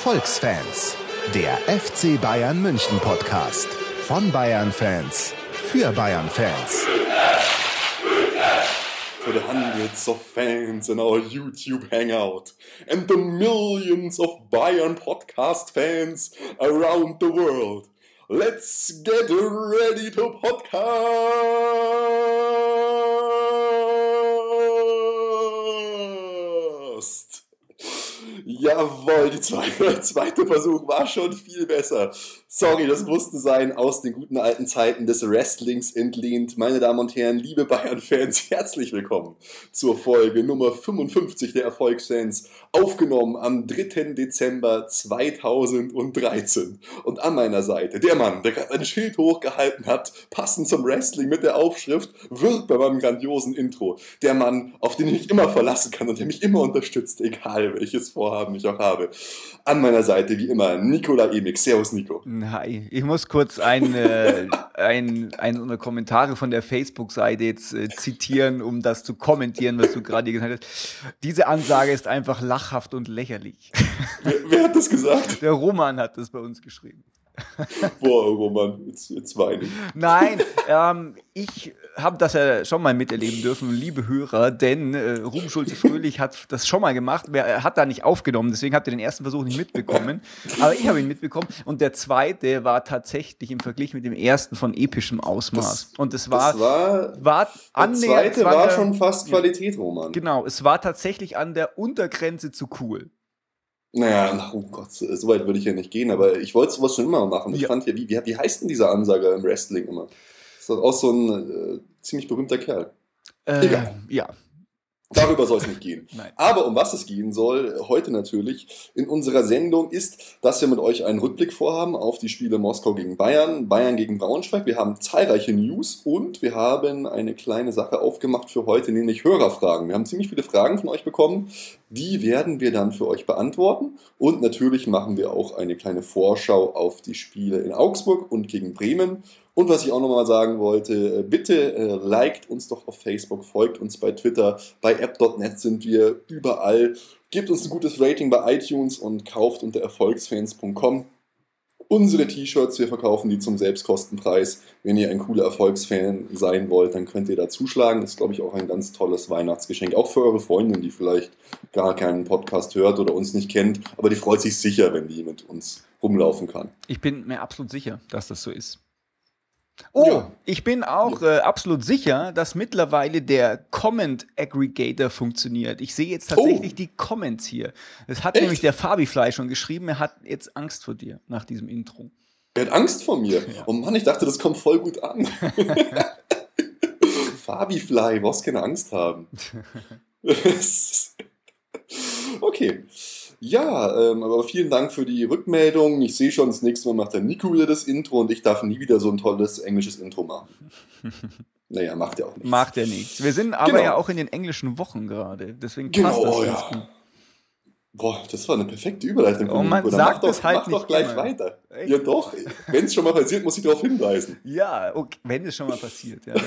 Erfolgsfans, der FC Bayern München Podcast von Bayern Fans für Bayern Fans. For the hundreds of fans in our YouTube hangout and the millions of Bayern podcast fans around the world. Let's get ready to podcast. Jawohl, die zweite, zweite Versuch war schon viel besser. Sorry, das musste sein, aus den guten alten Zeiten des Wrestlings entlehnt. Meine Damen und Herren, liebe Bayern-Fans, herzlich willkommen zur Folge Nummer 55 der Erfolgsfans, aufgenommen am 3. Dezember 2013. Und an meiner Seite der Mann, der gerade ein Schild hochgehalten hat, passend zum Wrestling mit der Aufschrift, wirkt bei meinem grandiosen Intro. Der Mann, auf den ich mich immer verlassen kann und der mich immer unterstützt, egal welches Vorhaben ich auch habe. An meiner Seite, wie immer, Nikola Emig. Servus, Nico. Hi, ich muss kurz ein, äh, ein, ein, Kommentare von der Facebook-Seite jetzt äh, zitieren, um das zu kommentieren, was du gerade gesagt hast. Diese Ansage ist einfach lachhaft und lächerlich. Wer, wer hat das gesagt? Der Roman hat das bei uns geschrieben. Boah, Roman, jetzt, jetzt weine ich. Nein, ähm, ich habe das ja schon mal miterleben dürfen, liebe Hörer, denn äh, Ruben Schulze-Fröhlich hat das schon mal gemacht. Er hat da nicht aufgenommen, deswegen habt ihr den ersten Versuch nicht mitbekommen. Aber ich habe ihn mitbekommen. Und der zweite war tatsächlich im Vergleich mit dem ersten von epischem Ausmaß. Das, und es war, war, war der zweite war, war schon fast Qualität, Roman. Genau, es war tatsächlich an der Untergrenze zu cool. Naja, oh Gott, so weit würde ich ja nicht gehen, aber ich wollte sowas schon immer machen. Ich ja. fand ja, wie, wie, wie heißt denn dieser Ansager im Wrestling immer? Das ist auch so ein äh, ziemlich berühmter Kerl. Äh, Egal. Ja, Darüber soll es nicht gehen. Nein. Aber um was es gehen soll, heute natürlich in unserer Sendung, ist, dass wir mit euch einen Rückblick vorhaben auf die Spiele Moskau gegen Bayern, Bayern gegen Braunschweig. Wir haben zahlreiche News und wir haben eine kleine Sache aufgemacht für heute, nämlich Hörerfragen. Wir haben ziemlich viele Fragen von euch bekommen. Die werden wir dann für euch beantworten. Und natürlich machen wir auch eine kleine Vorschau auf die Spiele in Augsburg und gegen Bremen. Und was ich auch nochmal sagen wollte, äh, bitte äh, liked uns doch auf Facebook, folgt uns bei Twitter, bei app.net sind wir überall. Gebt uns ein gutes Rating bei iTunes und kauft unter erfolgsfans.com unsere T-Shirts. Wir verkaufen die zum Selbstkostenpreis. Wenn ihr ein cooler Erfolgsfan sein wollt, dann könnt ihr da zuschlagen. Das ist, glaube ich, auch ein ganz tolles Weihnachtsgeschenk. Auch für eure Freundin, die vielleicht gar keinen Podcast hört oder uns nicht kennt. Aber die freut sich sicher, wenn die mit uns rumlaufen kann. Ich bin mir absolut sicher, dass das so ist. Oh, ja. ich bin auch äh, absolut sicher, dass mittlerweile der Comment Aggregator funktioniert. Ich sehe jetzt tatsächlich oh. die Comments hier. Das hat Echt? nämlich der Fabi Fly schon geschrieben. Er hat jetzt Angst vor dir nach diesem Intro. Er hat Angst vor mir. Ja. Oh Mann, ich dachte, das kommt voll gut an. Fabi Fly, brauchst keine Angst haben. okay. Ja, ähm, aber vielen Dank für die Rückmeldung. Ich sehe schon, das nächste Mal macht der Nico wieder das Intro und ich darf nie wieder so ein tolles englisches Intro machen. naja, macht er auch nichts. Macht er nichts. Wir sind aber genau. ja auch in den englischen Wochen gerade. Deswegen genau, passt das ja. gut. Boah, das war eine perfekte Überleitung oh, man sagt mach doch, halt mach doch gleich immer. weiter. Echt? Ja doch, wenn es schon mal passiert, muss ich darauf hinweisen. Ja, okay. wenn es schon mal passiert. Ja.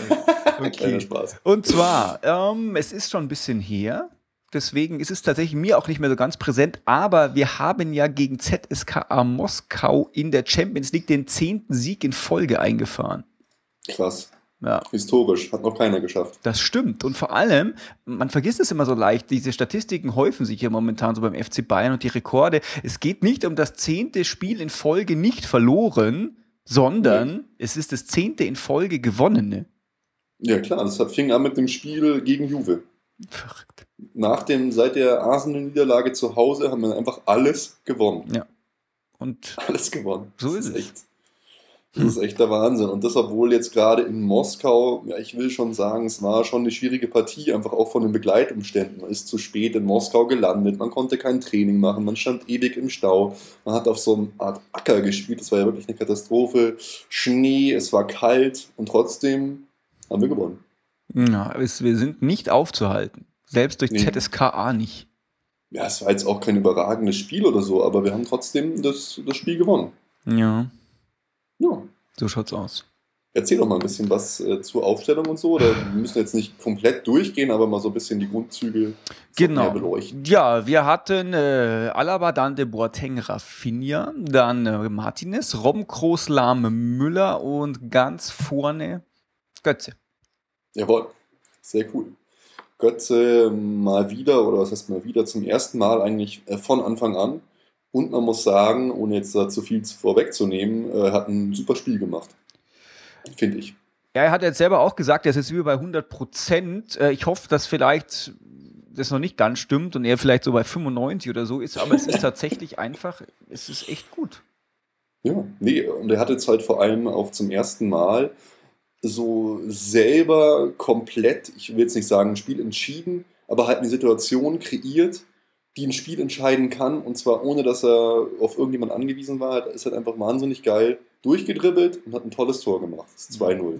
Okay. Kleiner Spaß. Und zwar, ähm, es ist schon ein bisschen her, Deswegen ist es tatsächlich mir auch nicht mehr so ganz präsent. Aber wir haben ja gegen ZSKA Moskau in der Champions League den zehnten Sieg in Folge eingefahren. Krass. Ja. Historisch, hat noch keiner geschafft. Das stimmt. Und vor allem, man vergisst es immer so leicht, diese Statistiken häufen sich ja momentan so beim FC Bayern und die Rekorde. Es geht nicht um das zehnte Spiel in Folge nicht verloren, sondern nee. es ist das zehnte in Folge gewonnene. Ja klar, das fing an mit dem Spiel gegen Juve. Verrückt. Nach dem, seit der Arsenal-Niederlage zu Hause haben wir einfach alles gewonnen. Ja. Und alles gewonnen. So ist, ist es. Echt, das ist echt der Wahnsinn. Und das, obwohl jetzt gerade in Moskau, ja, ich will schon sagen, es war schon eine schwierige Partie, einfach auch von den Begleitumständen. Man ist zu spät in Moskau gelandet, man konnte kein Training machen, man stand ewig im Stau, man hat auf so einer Art Acker gespielt, das war ja wirklich eine Katastrophe. Schnee, es war kalt und trotzdem haben wir gewonnen. Ja, es, wir sind nicht aufzuhalten. Selbst durch nee. ZSKA nicht. Ja, es war jetzt auch kein überragendes Spiel oder so, aber wir haben trotzdem das, das Spiel gewonnen. Ja. Ja. So schaut's aus. Erzähl doch mal ein bisschen was äh, zur Aufstellung und so. Oder wir müssen jetzt nicht komplett durchgehen, aber mal so ein bisschen die Grundzüge genau. beleuchten. Ja, wir hatten äh, Alaba, dann de Boateng, Rafinha, dann äh, Martinez, Robben, Kroos, Lahm, Müller und ganz vorne Götze. Jawohl, sehr cool. Götze mal wieder, oder was heißt mal wieder, zum ersten Mal eigentlich äh, von Anfang an. Und man muss sagen, ohne jetzt da zu viel vorwegzunehmen, äh, hat ein super Spiel gemacht finde ich. Ja, er hat jetzt selber auch gesagt, er ist jetzt über bei 100 Prozent. Äh, ich hoffe, dass vielleicht das noch nicht ganz stimmt und er vielleicht so bei 95 oder so ist, aber es ist tatsächlich einfach, es ist echt gut. Ja, nee, und er hat jetzt halt vor allem auch zum ersten Mal so selber komplett, ich will jetzt nicht sagen, ein Spiel entschieden, aber halt eine Situation kreiert, die ein Spiel entscheiden kann und zwar ohne, dass er auf irgendjemand angewiesen war. Ist halt einfach wahnsinnig geil durchgedribbelt und hat ein tolles Tor gemacht. Das ist 2-0.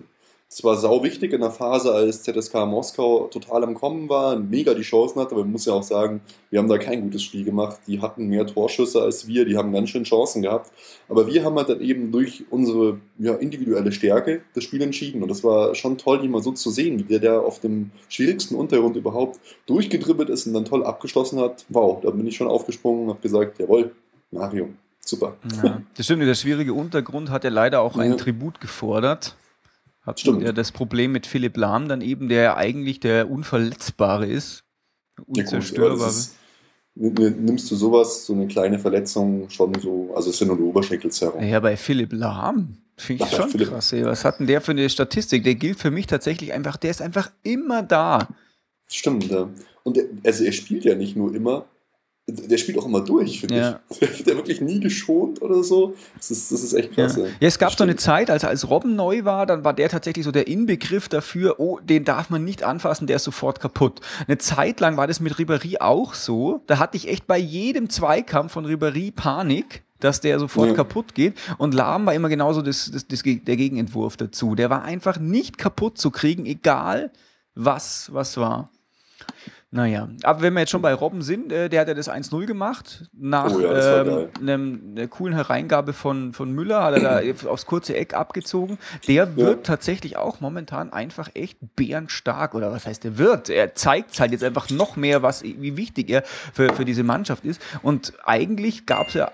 Das war sau wichtig in der Phase, als ZSK Moskau total am Kommen war, mega die Chancen hatte, aber man muss ja auch sagen, wir haben da kein gutes Spiel gemacht. Die hatten mehr Torschüsse als wir, die haben ganz schön Chancen gehabt. Aber wir haben halt dann eben durch unsere ja, individuelle Stärke das Spiel entschieden. Und das war schon toll, die mal so zu sehen, wie der da auf dem schwierigsten Untergrund überhaupt durchgedribbelt ist und dann toll abgeschlossen hat. Wow, da bin ich schon aufgesprungen und habe gesagt, jawohl, Mario, super. Ja, das stimmt, der schwierige Untergrund hat ja leider auch einen Tribut gefordert. Hat Stimmt. ja das Problem mit Philipp Lahm dann eben, der ja eigentlich der Unverletzbare ist. Unzerstörbare. Ja, nimmst du sowas, so eine kleine Verletzung, schon so, also es sind nur Oberschenkelzerrung. Ja, bei Philipp Lahm finde ich Ach, schon Philipp. krass. Ey. Was hat denn der für eine Statistik? Der gilt für mich tatsächlich einfach, der ist einfach immer da. Stimmt, ja. Und er, also er spielt ja nicht nur immer, der spielt auch immer durch, finde ja. ich. Der wird ja wirklich nie geschont oder so. Das ist, das ist echt klasse. Ja, ja es gab so eine Zeit, als, als Robben neu war, dann war der tatsächlich so der Inbegriff dafür, oh, den darf man nicht anfassen, der ist sofort kaputt. Eine Zeit lang war das mit Ribéry auch so. Da hatte ich echt bei jedem Zweikampf von Ribéry Panik dass der sofort ja. kaputt geht. Und Lahm war immer genauso das, das, das, der Gegenentwurf dazu. Der war einfach nicht kaputt zu kriegen, egal was, was war. Naja, aber wenn wir jetzt schon bei Robben sind, äh, der hat ja das 1-0 gemacht. Nach oh ja, ähm, einer coolen Hereingabe von, von Müller hat er da aufs kurze Eck abgezogen. Der wird ja. tatsächlich auch momentan einfach echt bärenstark. Oder was heißt der wird? Er zeigt halt jetzt einfach noch mehr, was, wie wichtig er für, für diese Mannschaft ist. Und eigentlich gab es ja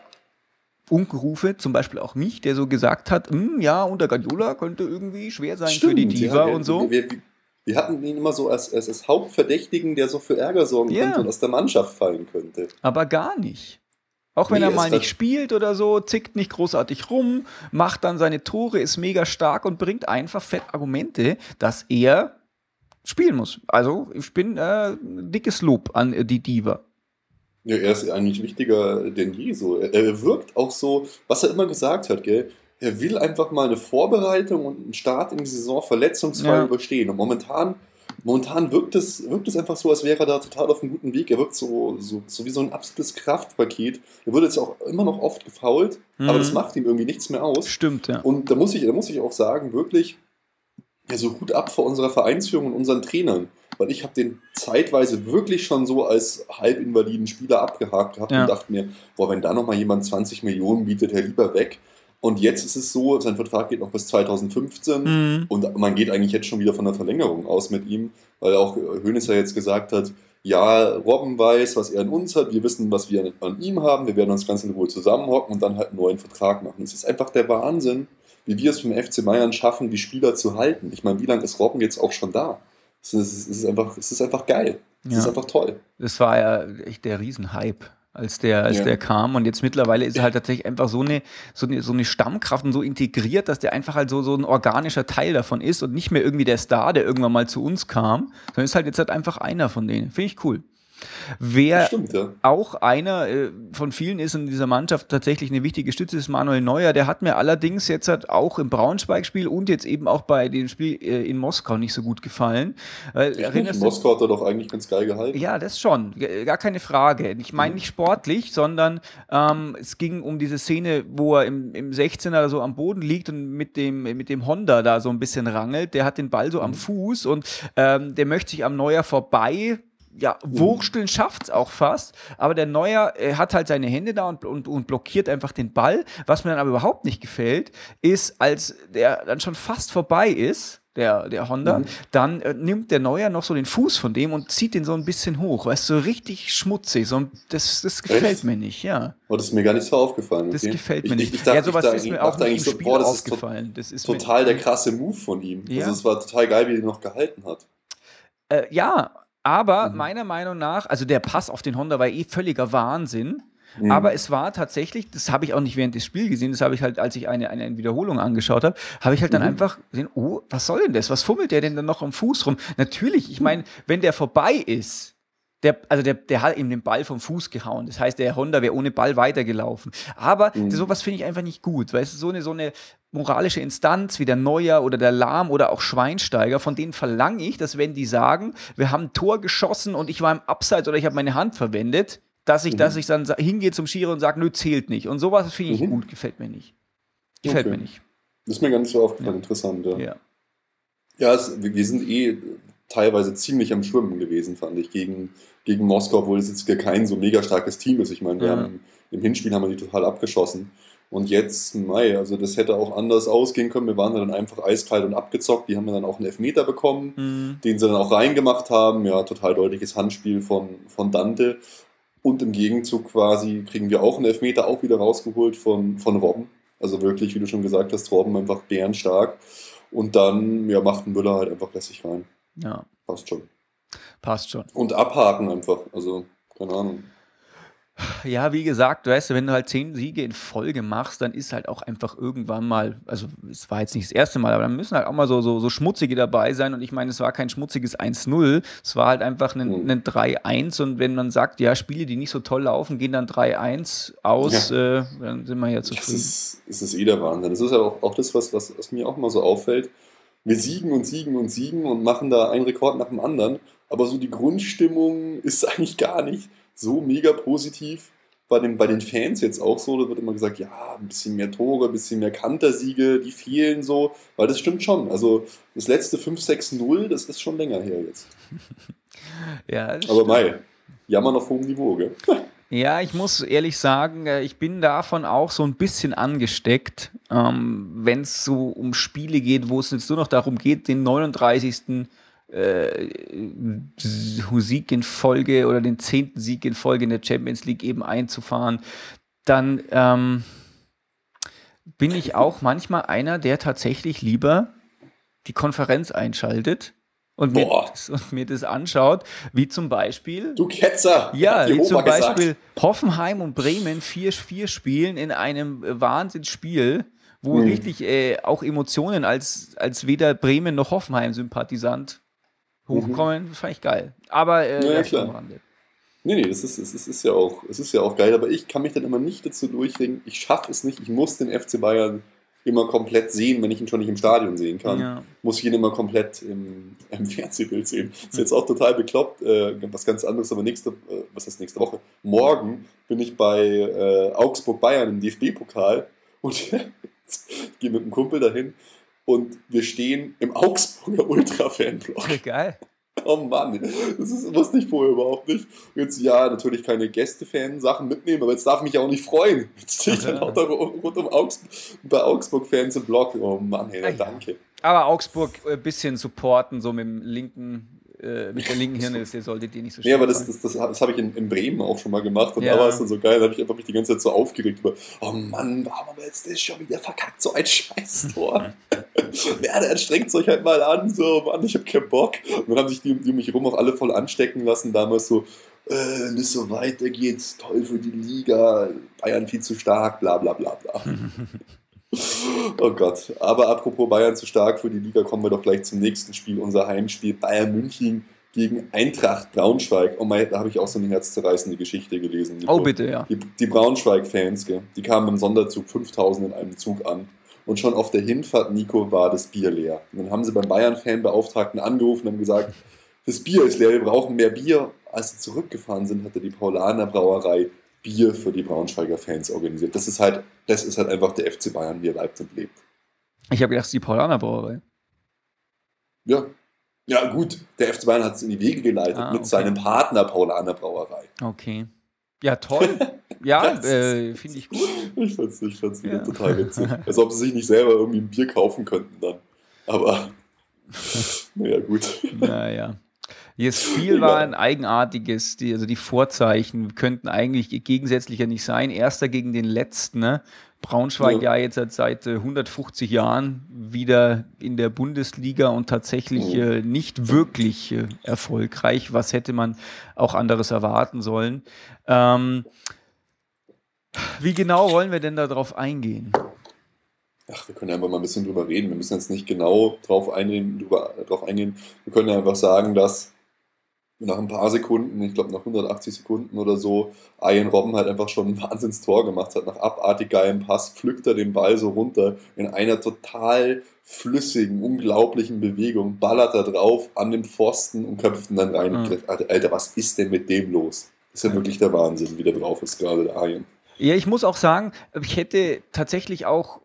Unkerufe, zum Beispiel auch mich, der so gesagt hat, hm, ja, unter Guardiola könnte irgendwie schwer sein Stimmt, für die Diva ja, und so. Wir, wir, wir hatten ihn immer so als, als, als Hauptverdächtigen, der so für Ärger sorgen yeah. könnte und aus der Mannschaft fallen könnte. Aber gar nicht. Auch wenn nee, er mal nicht spielt oder so, zickt nicht großartig rum, macht dann seine Tore, ist mega stark und bringt einfach fett Argumente, dass er spielen muss. Also ich bin äh, dickes Lob an äh, die Diva. Ja, er ist eigentlich wichtiger denn je so. Er, er wirkt auch so, was er immer gesagt hat, gell? Er will einfach mal eine Vorbereitung und einen Start in die Saison verletzungsfrei ja. überstehen. Und momentan, momentan wirkt es, wirkt es einfach so, als wäre er da total auf einem guten Weg. Er wirkt so, so, so wie so ein absolutes Kraftpaket. Er wird jetzt auch immer noch oft gefault, mhm. aber das macht ihm irgendwie nichts mehr aus. Stimmt, ja. Und da muss ich, da muss ich auch sagen, wirklich, ja, so Hut ab vor unserer Vereinsführung und unseren Trainern. Weil ich habe den zeitweise wirklich schon so als halbinvaliden Spieler abgehakt gehabt ja. und dachte mir, boah, wenn da nochmal jemand 20 Millionen bietet, Herr lieber weg. Und jetzt ist es so, sein Vertrag geht noch bis 2015 mhm. und man geht eigentlich jetzt schon wieder von einer Verlängerung aus mit ihm, weil auch Hönes ja jetzt gesagt hat, ja, Robben weiß, was er an uns hat, wir wissen, was wir an ihm haben, wir werden uns ganz in Ruhe zusammenhocken und dann halt einen neuen Vertrag machen. Es ist einfach der Wahnsinn, wie wir es vom FC Bayern schaffen, die Spieler zu halten. Ich meine, wie lange ist Robben jetzt auch schon da? Es ist, es ist, einfach, es ist einfach geil. Es ja. ist einfach toll. Das war ja echt der Riesenhype als der, als ja. der kam. Und jetzt mittlerweile ist er halt tatsächlich einfach so eine, so eine, so eine Stammkraft und so integriert, dass der einfach halt so, so ein organischer Teil davon ist und nicht mehr irgendwie der Star, der irgendwann mal zu uns kam, sondern ist halt jetzt halt einfach einer von denen. Finde ich cool. Wer stimmt, ja. auch einer äh, von vielen ist in dieser Mannschaft tatsächlich eine wichtige Stütze, ist Manuel Neuer. Der hat mir allerdings jetzt halt auch im Braunschweig-Spiel und jetzt eben auch bei dem Spiel äh, in Moskau nicht so gut gefallen. Äh, in Moskau hat er doch eigentlich ganz geil gehalten. Ja, das schon. Gar keine Frage. Ich meine nicht sportlich, sondern ähm, es ging um diese Szene, wo er im, im 16er so am Boden liegt und mit dem, mit dem Honda da so ein bisschen rangelt. Der hat den Ball so am mhm. Fuß und ähm, der möchte sich am Neuer vorbei ja, Wursteln schafft es auch fast, aber der Neuer äh, hat halt seine Hände da und, und, und blockiert einfach den Ball. Was mir dann aber überhaupt nicht gefällt, ist, als der dann schon fast vorbei ist, der, der Honda, mhm. dann äh, nimmt der Neuer noch so den Fuß von dem und zieht den so ein bisschen hoch. Weißt du, so richtig schmutzig. So, das, das gefällt Echt? mir nicht, ja. Oh, das ist mir gar nicht so aufgefallen. Okay. Das gefällt mir ich, nicht. Ich, ich dachte, ja, sowas ist mir auch nicht im Spiel boah, das aufgefallen. Das ist total der krasse Move von ihm. Ja. Also es war total geil, wie er ihn noch gehalten hat. Äh, ja, aber mhm. meiner Meinung nach, also der Pass auf den Honda war eh völliger Wahnsinn. Mhm. Aber es war tatsächlich, das habe ich auch nicht während des Spiels gesehen, das habe ich halt, als ich eine, eine Wiederholung angeschaut habe, habe ich halt dann mhm. einfach gesehen, oh, was soll denn das? Was fummelt der denn dann noch am Fuß rum? Natürlich, ich meine, wenn der vorbei ist, der, also der, der hat ihm den Ball vom Fuß gehauen. Das heißt, der Honda wäre ohne Ball weitergelaufen. Aber mhm. sowas finde ich einfach nicht gut. Weißt du, so eine, so eine moralische Instanz wie der Neuer oder der Lahm oder auch Schweinsteiger, von denen verlange ich, dass wenn die sagen, wir haben ein Tor geschossen und ich war im Abseits oder ich habe meine Hand verwendet, dass ich, mhm. dass ich dann hingehe zum Schiri und sage, nö, zählt nicht. Und sowas finde ich mhm. gut, gefällt mir nicht. Gefällt okay. mir nicht. Das ist mir ganz so aufgefallen, ja. interessant, ja. Ja, ja es, wir sind eh teilweise ziemlich am Schwimmen gewesen, fand ich, gegen, gegen Moskau, obwohl es jetzt kein so mega starkes Team ist. Ich meine, wir ja. haben im Hinspiel haben wir die total abgeschossen. Und jetzt, Mai, also das hätte auch anders ausgehen können. Wir waren dann einfach eiskalt und abgezockt. Die haben dann auch einen Elfmeter bekommen, mhm. den sie dann auch reingemacht haben. Ja, total deutliches Handspiel von, von Dante. Und im Gegenzug quasi kriegen wir auch einen Elfmeter auch wieder rausgeholt von, von Robben. Also wirklich, wie du schon gesagt hast, Robben einfach bärenstark. Und dann ja, macht Müller halt einfach lässig rein. Ja. Passt schon. Passt schon. Und abhaken einfach. Also, keine Ahnung. Ja, wie gesagt, du weißt, wenn du halt zehn Siege in Folge machst, dann ist halt auch einfach irgendwann mal, also es war jetzt nicht das erste Mal, aber dann müssen halt auch mal so, so, so schmutzige dabei sein. Und ich meine, es war kein schmutziges 1-0, es war halt einfach ein, mhm. ein 3-1. Und wenn man sagt, ja, Spiele, die nicht so toll laufen, gehen dann 3-1 aus, ja. äh, dann sind wir ja zufrieden. Das ist, das ist eh der Wahnsinn. Das ist ja auch, auch das, was, was, was mir auch mal so auffällt. Wir siegen und siegen und siegen und machen da einen Rekord nach dem anderen. Aber so die Grundstimmung ist eigentlich gar nicht so mega positiv. Bei den, bei den Fans jetzt auch so, da wird immer gesagt, ja, ein bisschen mehr Tore, ein bisschen mehr Kantersiege, die fehlen so, weil das stimmt schon. Also das letzte 5-6-0, das ist schon länger her jetzt. ja, Aber Mai, jammern auf hohem Niveau, gell? Ja, ich muss ehrlich sagen, äh, ich bin davon auch so ein bisschen angesteckt, ähm, wenn es so um Spiele geht, wo es jetzt nur noch darum geht, den 39 äh, Sieg in Folge oder den zehnten Sieg in Folge in der Champions League eben einzufahren, dann ähm, bin ich auch manchmal einer, der tatsächlich lieber die Konferenz einschaltet und mir, das, und mir, das, anschaut, wie zum Beispiel. Du Ketzer! Ja, wie zum Beispiel gesagt. Hoffenheim und Bremen 4-4 spielen in einem Wahnsinnsspiel, wo hm. richtig äh, auch Emotionen als, als weder Bremen noch Hoffenheim-Sympathisant hochkommen, mhm. fand ich geil. Aber äh, ja, ja, klar. Nee, nee, das ist, das ist, ist, ja auch, es ist ja auch geil, aber ich kann mich dann immer nicht dazu durchringen, ich schaffe es nicht, ich muss den FC Bayern immer komplett sehen, wenn ich ihn schon nicht im Stadion sehen kann. Ja. Muss ich ihn immer komplett im, im Fernsehbild sehen. Ist jetzt auch total bekloppt, äh, was ganz anderes, aber nächste, äh, was ist nächste Woche? Morgen bin ich bei äh, Augsburg Bayern im DFB-Pokal und gehe mit einem Kumpel dahin und wir stehen im Augsburger Ultra-Fanblock. Geil. Oh Mann, das ist, wusste ich vorher überhaupt nicht. Jetzt ja, natürlich keine Gäste-Fan-Sachen mitnehmen, aber jetzt darf ich mich auch nicht freuen. Jetzt stehe ich dann auch da rund um Augsburg, bei Augsburg-Fans im Block. Oh Mann, hey, danke. Aber Augsburg ein äh, bisschen supporten, so mit dem linken äh, mit der linken der solltet ihr nicht so schnell. Ja, aber das, das, das, das habe ich in, in, Bremen auch schon mal gemacht und ja. da war es dann so geil, da habe ich einfach mich die ganze Zeit so aufgeregt über, oh Mann, warum haben wir jetzt das schon wieder verkackt, so ein Scheiß-Tor. ja, der strengt euch halt mal an, so, Mann, ich habe keinen Bock. Und dann haben sich die, die um mich herum auch alle voll anstecken lassen, damals so, äh, nicht so weiter geht's, toll für die Liga, Bayern viel zu stark, bla bla bla bla. Oh Gott. Aber apropos Bayern zu stark für die Liga, kommen wir doch gleich zum nächsten Spiel, unser Heimspiel Bayern München gegen Eintracht Braunschweig. Oh mein, da habe ich auch so eine herzzerreißende Geschichte gelesen. Nico. Oh bitte, ja. Die, die Braunschweig-Fans, die kamen im Sonderzug 5000 in einem Zug an. Und schon auf der Hinfahrt, Nico, war das Bier leer. Und dann haben sie beim Bayern-Fan-Beauftragten angerufen und haben gesagt, das Bier ist leer, wir brauchen mehr Bier. Als sie zurückgefahren sind, hatte die Paulaner Brauerei Bier für die Braunschweiger Fans organisiert. Das ist halt, das ist halt einfach der FC Bayern, wie er lebt und lebt. Ich habe gedacht, es ist die Paulaner Brauerei. Ja. Ja, gut, der FC Bayern hat es in die Wege geleitet Ah, mit okay. seinem Partner Paulaner Brauerei. Okay. Ja, toll. Ja, äh, finde ich gut. Ich fand's, ich fand's wieder Ja. total witzig. Als ob sie sich nicht selber irgendwie ein Bier kaufen könnten dann. Aber, naja, gut. Naja. Das Spiel war ein eigenartiges, die, also die Vorzeichen könnten eigentlich gegensätzlicher nicht sein. Erster gegen den letzten. Ne? Braunschweig ja. Ja. jetzt seit, seit äh, 150 Jahren wieder in der Bundesliga und tatsächlich Mhm. äh, nicht wirklich äh, erfolgreich. Was hätte man auch anderes erwarten sollen? Ähm, wie genau wollen wir denn darauf eingehen? Ach, wir können einfach mal ein bisschen drüber reden. Wir müssen jetzt nicht genau drauf eingehen. Drüber, drauf eingehen. Wir können ja einfach sagen, dass nach ein paar Sekunden, ich glaube nach 180 Sekunden oder so, Ian Robben halt einfach schon ein Wahnsinnstor gemacht hat. Nach abartig geilem Pass pflückt er den Ball so runter in einer total flüssigen, unglaublichen Bewegung, ballert er drauf an den Pfosten und köpft ihn dann rein. Mhm. Alter, Alter, was ist denn mit dem los? Das ist ja wirklich der Wahnsinn, wie der drauf ist gerade, der Ian. Ja, ich muss auch sagen, ich hätte tatsächlich auch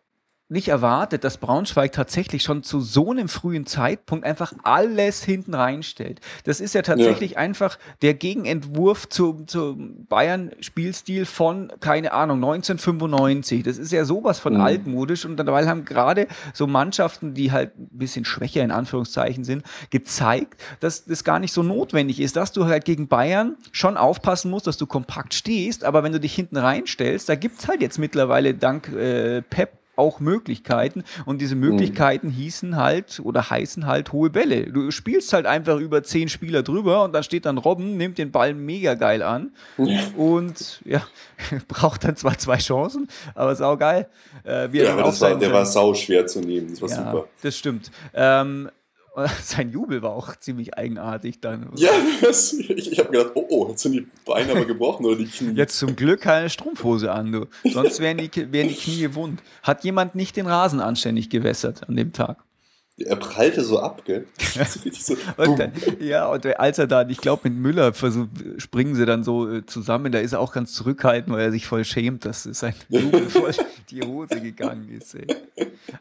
nicht erwartet, dass Braunschweig tatsächlich schon zu so einem frühen Zeitpunkt einfach alles hinten reinstellt. Das ist ja tatsächlich einfach der Gegenentwurf zum, zum Bayern-Spielstil von, keine Ahnung, 1995. Das ist ja sowas von Mhm. altmodisch und dabei haben gerade so Mannschaften, die halt ein bisschen schwächer in Anführungszeichen sind, gezeigt, dass das gar nicht so notwendig ist, dass du halt gegen Bayern schon aufpassen musst, dass du kompakt stehst, aber wenn du dich hinten reinstellst, da gibt es halt jetzt mittlerweile dank äh, Pep auch Möglichkeiten und diese Möglichkeiten hießen halt oder heißen halt hohe Bälle. Du spielst halt einfach über zehn Spieler drüber und dann steht dann Robben, nimmt den Ball mega geil an und ja, braucht dann zwar zwei Chancen, aber sau geil. Äh, Ja, aber war, der war sau schwer zu nehmen. Das war ja, super. das stimmt. Ähm, sein Jubel war auch ziemlich eigenartig dann. Ja, das, ich, ich habe gedacht, oh, oh, jetzt sind die Beine aber gebrochen oder die Knie. Jetzt zum Glück keine Strumpfhose an, du. Sonst wären die, wären die Knie wund. Hat jemand nicht den Rasen anständig gewässert an dem Tag? Er prallte so ab, gell? So Und dann, ja, und als er dann, ich glaube, mit Müller versuch, springen sie dann so äh, zusammen, da ist er auch ganz zurückhaltend, weil er sich voll schämt, dass sein Jubel voll die Hose gegangen ist. Ey.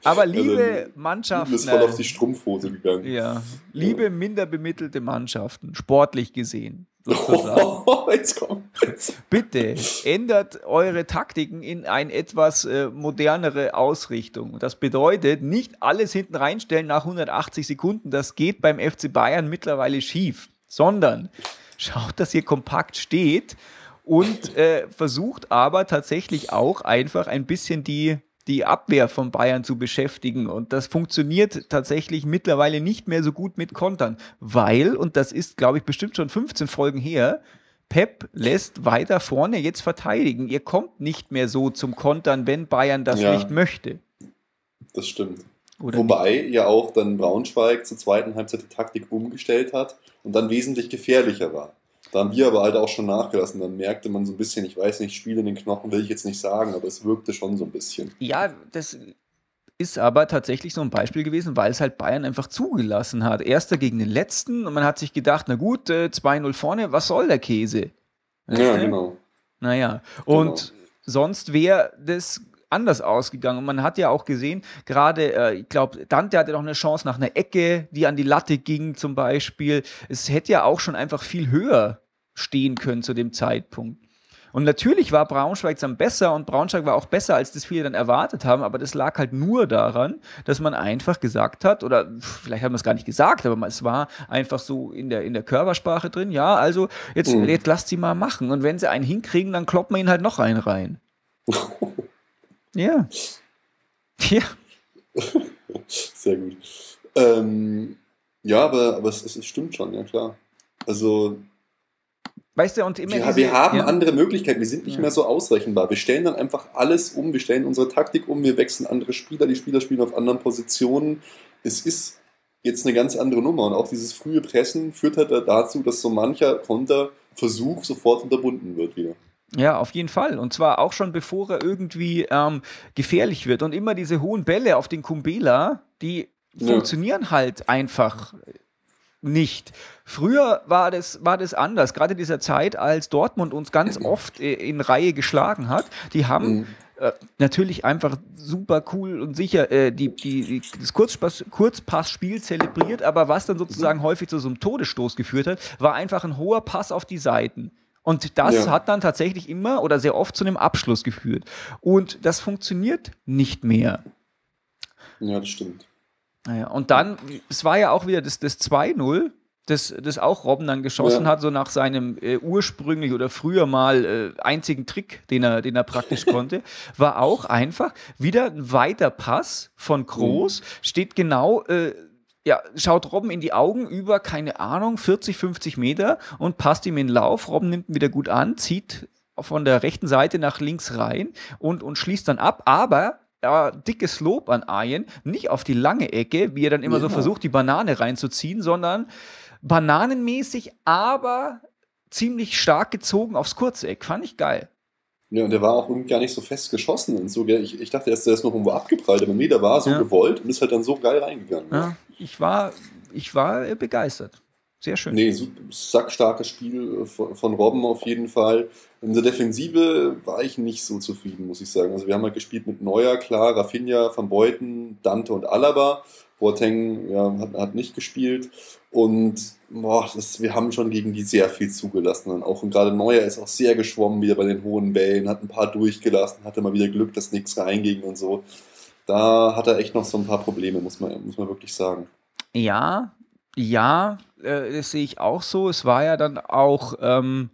Aber liebe Also, Mannschaften, bist voll auf äh, die Strumpfhose gegangen. ja, liebe minder bemittelte Mannschaften, sportlich gesehen. Oh, jetzt komm. Bitte ändert eure Taktiken in eine etwas äh, modernere Ausrichtung. Das bedeutet, nicht alles hinten reinstellen nach 180 Sekunden. Das geht beim FC Bayern mittlerweile schief, sondern schaut, dass ihr kompakt steht und äh, versucht aber tatsächlich auch einfach ein bisschen die die Abwehr von Bayern zu beschäftigen. Und das funktioniert tatsächlich mittlerweile nicht mehr so gut mit Kontern, weil, und das ist, glaube ich, bestimmt schon 15 Folgen her, Pep lässt weiter vorne jetzt verteidigen. Ihr kommt nicht mehr so zum Kontern, wenn Bayern das Ja. nicht möchte. Das stimmt. Oder Wobei ja auch dann Braunschweig zur zweiten Halbzeit die Taktik umgestellt hat und dann wesentlich gefährlicher war. Da haben wir aber halt auch schon nachgelassen. Dann merkte man so ein bisschen, ich weiß nicht, Spiel in den Knochen will ich jetzt nicht sagen, aber es wirkte schon so ein bisschen. Ja, das ist aber tatsächlich so ein Beispiel gewesen, weil es halt Bayern einfach zugelassen hat. Erster gegen den letzten und man hat sich gedacht, na gut, äh, 2-0 vorne, was soll der Käse? Weißt Ja, du? genau. Naja, und sonst wäre das anders ausgegangen. Und man hat ja auch gesehen, gerade, äh, ich glaube, Dante hatte noch eine Chance nach einer Ecke, die an die Latte ging zum Beispiel. Es hätte ja auch schon einfach viel höher stehen können zu dem Zeitpunkt. Und natürlich war Braunschweig dann besser und Braunschweig war auch besser, als das viele dann erwartet haben, aber das lag halt nur daran, dass man einfach gesagt hat, oder vielleicht haben wir es gar nicht gesagt, aber es war einfach so in der, in der Körpersprache drin, ja, also jetzt, Mhm. jetzt lasst sie mal machen. Und wenn sie einen hinkriegen, dann kloppen wir ihn halt noch einen rein. Ja. Ja. Sehr gut. Ähm, ja, aber, aber es, es, es stimmt schon, ja klar. Also Weißt du, und immer wir, diese, wir haben ja. andere Möglichkeiten, wir sind nicht Ja. mehr so ausrechenbar. Wir stellen dann einfach alles um, wir stellen unsere Taktik um, wir wechseln andere Spieler, die Spieler spielen auf anderen Positionen. Es ist jetzt eine ganz andere Nummer und auch dieses frühe Pressen führt halt dazu, dass so mancher Konterversuch sofort unterbunden wird wieder. Ja, auf jeden Fall. Und zwar auch schon bevor er irgendwie ähm, gefährlich wird. Und immer diese hohen Bälle auf den Kumbela, die Ja. funktionieren halt einfach nicht. Früher war das, war das anders. Gerade in dieser Zeit, als Dortmund uns ganz oft in Reihe geschlagen hat, die haben Mhm. äh, natürlich einfach super cool und sicher äh, die, die, das Kurzpass, Kurzpassspiel zelebriert, aber was dann sozusagen häufig zu so einem Todesstoß geführt hat, war einfach ein hoher Pass auf die Seiten. Und das ja. hat dann tatsächlich immer oder sehr oft zu einem Abschluss geführt. Und das funktioniert nicht mehr. Ja, das stimmt. Naja, und dann, es war ja auch wieder das, das 2-0, das, das auch Robben dann geschossen ja. hat, so nach seinem äh, ursprünglich oder früher mal äh, einzigen Trick, den er, den er praktisch konnte, war auch einfach wieder ein weiter Pass von Groß, mhm. steht genau äh, ja, schaut Robben in die Augen über, keine Ahnung, 40, 50 Meter und passt ihm in den Lauf. Robben nimmt ihn wieder gut an, zieht von der rechten Seite nach links rein und, und schließt dann ab. Aber ja, dickes Lob an Arjen, nicht auf die lange Ecke, wie er dann immer ja. so versucht, die Banane reinzuziehen, sondern bananenmäßig, aber ziemlich stark gezogen aufs Kurzeck. Fand ich geil. Ja, und der war auch gar nicht so fest geschossen und so. Ich, ich dachte erst, der ist noch irgendwo abgeprallt, aber nee, der war so ja. gewollt und ist halt dann so geil reingegangen. Ja, ich war, ich war begeistert. Sehr schön. Nee, sackstarkes Spiel äh, von, von Robben auf jeden Fall. In der Defensive war ich nicht so zufrieden, muss ich sagen. Also wir haben halt gespielt mit Neuer, klar, Rafinha, Van Beuten, Dante und Alaba. Boateng ja, hat, hat nicht gespielt. Und boah, das, wir haben schon gegen die sehr viel zugelassen. Und auch und gerade Neuer ist auch sehr geschwommen wieder bei den hohen Bällen, hat ein paar durchgelassen, hatte mal wieder Glück, dass nichts reinging und so. Da hat er echt noch so ein paar Probleme, muss man, muss man wirklich sagen. Ja, ja, das sehe ich auch so. Es war ja dann auch, ähm,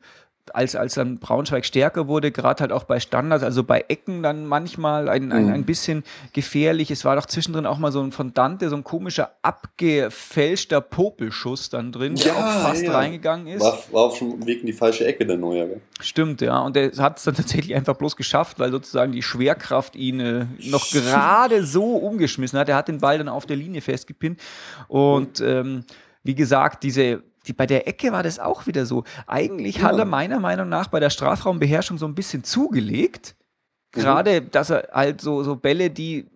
als, als dann Braunschweig stärker wurde, gerade halt auch bei Standards, also bei Ecken dann manchmal ein, ein, mhm. ein bisschen gefährlich. Es war doch zwischendrin auch mal so ein von Dante, so ein komischer abgefälschter Popelschuss dann drin, ja, der auch fast ja. reingegangen ist. War, war auch schon Weg in die falsche Ecke, der Neuer. Gell? Stimmt, ja. Und der hat es dann tatsächlich einfach bloß geschafft, weil sozusagen die Schwerkraft ihn äh, noch gerade so umgeschmissen hat. Er hat den Ball dann auf der Linie festgepinnt und ähm, wie gesagt, diese die, bei der Ecke war das auch wieder so. Eigentlich ja. hat er meiner Meinung nach bei der Strafraumbeherrschung so ein bisschen zugelegt. Mhm. Gerade, dass er halt so, so Bälle, die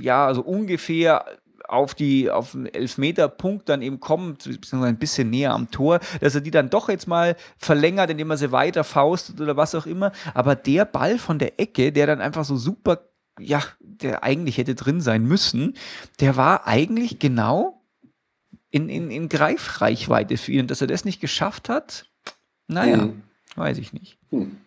ja so ungefähr auf die auf den Elfmeterpunkt dann eben kommen, beziehungsweise ein bisschen näher am Tor, dass er die dann doch jetzt mal verlängert, indem er sie weiter faustet oder was auch immer. Aber der Ball von der Ecke, der dann einfach so super, ja, der eigentlich hätte drin sein müssen, der war eigentlich genau in, in, in Greifreichweite für ihn. Dass er das nicht geschafft hat, naja, hm. weiß ich nicht. Hm.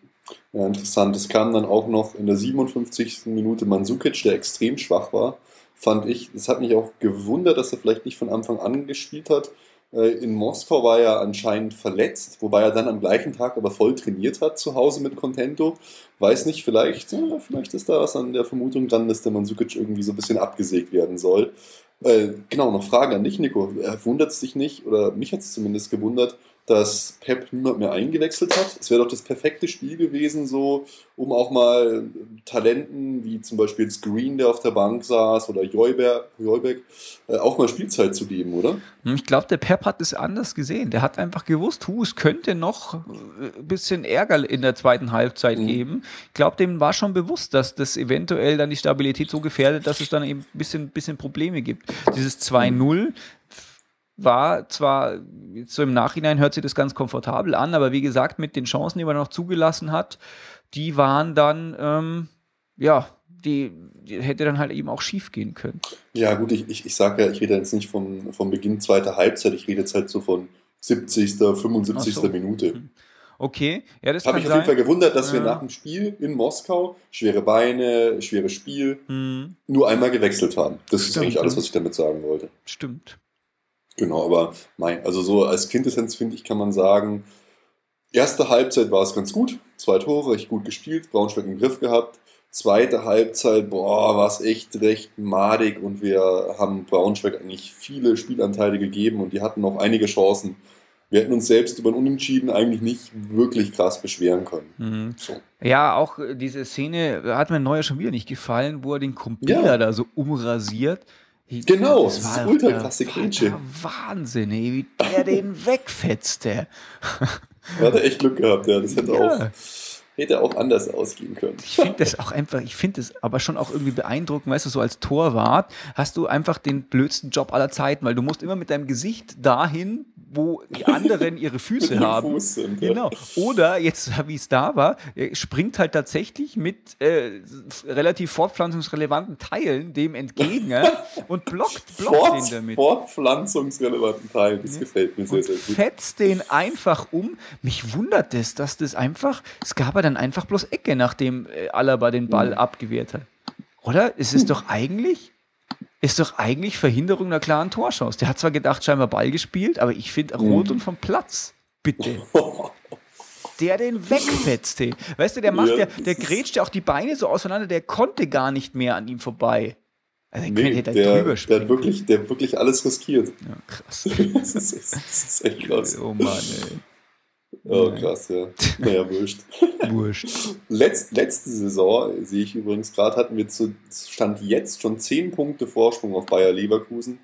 Ja, interessant. Es kam dann auch noch in der 57. Minute Mansukic, der extrem schwach war, fand ich. Es hat mich auch gewundert, dass er vielleicht nicht von Anfang an gespielt hat. Äh, in Moskau war er anscheinend verletzt, wobei er dann am gleichen Tag aber voll trainiert hat zu Hause mit Contento. Weiß nicht, vielleicht, ja, vielleicht ist da was an der Vermutung dran, dass der Mansukic irgendwie so ein bisschen abgesägt werden soll. Äh, genau, noch Frage an dich, Nico. Wundert es dich nicht, oder mich hat es zumindest gewundert, dass Pep niemand mehr eingewechselt hat. Es wäre doch das perfekte Spiel gewesen, so um auch mal Talenten wie zum Beispiel jetzt Green, der auf der Bank saß, oder Joybeck, äh, auch mal Spielzeit zu geben, oder? Hm, ich glaube, der Pep hat es anders gesehen. Der hat einfach gewusst, hu, es könnte noch ein äh, bisschen Ärger in der zweiten Halbzeit mhm. geben. Ich glaube, dem war schon bewusst, dass das eventuell dann die Stabilität so gefährdet, dass es dann eben ein bisschen, bisschen Probleme gibt. Dieses 2-0 war zwar, so im Nachhinein hört sich das ganz komfortabel an, aber wie gesagt, mit den Chancen, die man noch zugelassen hat, die waren dann, ähm, ja, die, die, hätte dann halt eben auch schief gehen können. Ja, gut, ich, ich, ich sage ja, ich rede jetzt nicht vom, vom Beginn zweiter Halbzeit, ich rede jetzt halt so von 70., 75. So. Minute. Hm. Okay, ja, das Habe ich auf jeden Fall gewundert, dass ja. wir nach dem Spiel in Moskau, schwere Beine, schweres Spiel, hm. nur einmal gewechselt haben. Das Stimmt, ist eigentlich alles, was ich damit sagen wollte. Stimmt. Genau, aber mein, also so als Quintessenz finde ich, kann man sagen, erste Halbzeit war es ganz gut, zwei Tore, recht gut gespielt, Braunschweig im Griff gehabt. Zweite Halbzeit, boah, war es echt recht madig und wir haben Braunschweig eigentlich viele Spielanteile gegeben und die hatten noch einige Chancen. Wir hätten uns selbst über ein Unentschieden eigentlich nicht wirklich krass beschweren können. Mhm. So. Ja, auch diese Szene hat mir Neuer schon wieder nicht gefallen, wo er den Computer ja. da so umrasiert. Genau, das, das ist ultra krasse Grätsche. Wahnsinn, ey, wie der den wegfetzte. Hat er echt Glück gehabt, ja. Das hätte, ja. auch, hätte auch anders ausgehen können. Ich finde das auch einfach, ich finde das aber schon auch irgendwie beeindruckend, weißt du, so als Torwart hast du einfach den blödsten Job aller Zeiten, weil du musst immer mit deinem Gesicht dahin wo die anderen ihre Füße haben. Fuß sind, ja. Genau. Oder jetzt, wie es da war, springt halt tatsächlich mit äh, relativ fortpflanzungsrelevanten Teilen dem entgegen und blockt, blockt Fort, den damit. fortpflanzungsrelevanten Teil, das gefällt mir sehr, und sehr gut. fetzt den einfach um. Mich wundert es, dass das einfach, es gab er dann einfach bloß Ecke, nachdem äh, Alaba den Ball abgewehrt hat. Oder? Es ist doch eigentlich, ist doch eigentlich Verhinderung einer klaren Torchance. Der hat zwar gedacht, scheinbar Ball gespielt, aber ich finde Mhm. rot und vom Platz. Bitte. Der den wegfetzt, hey. Weißt du, der macht Ja, der ist- grätscht ja auch die Beine so auseinander, der konnte gar nicht mehr an ihm vorbei. Also der Nee, könnte hätte der, drüber der, hat wirklich, der hat wirklich alles riskiert. ja, krass. Das ist, das ist echt krass. Oh Mann, ey. Oh, krass, ja. Naja, wurscht. Wurscht. Letzt, letzte Saison, sehe ich übrigens gerade, hatten wir zu Stand jetzt schon 10 Punkte Vorsprung auf Bayer Leverkusen.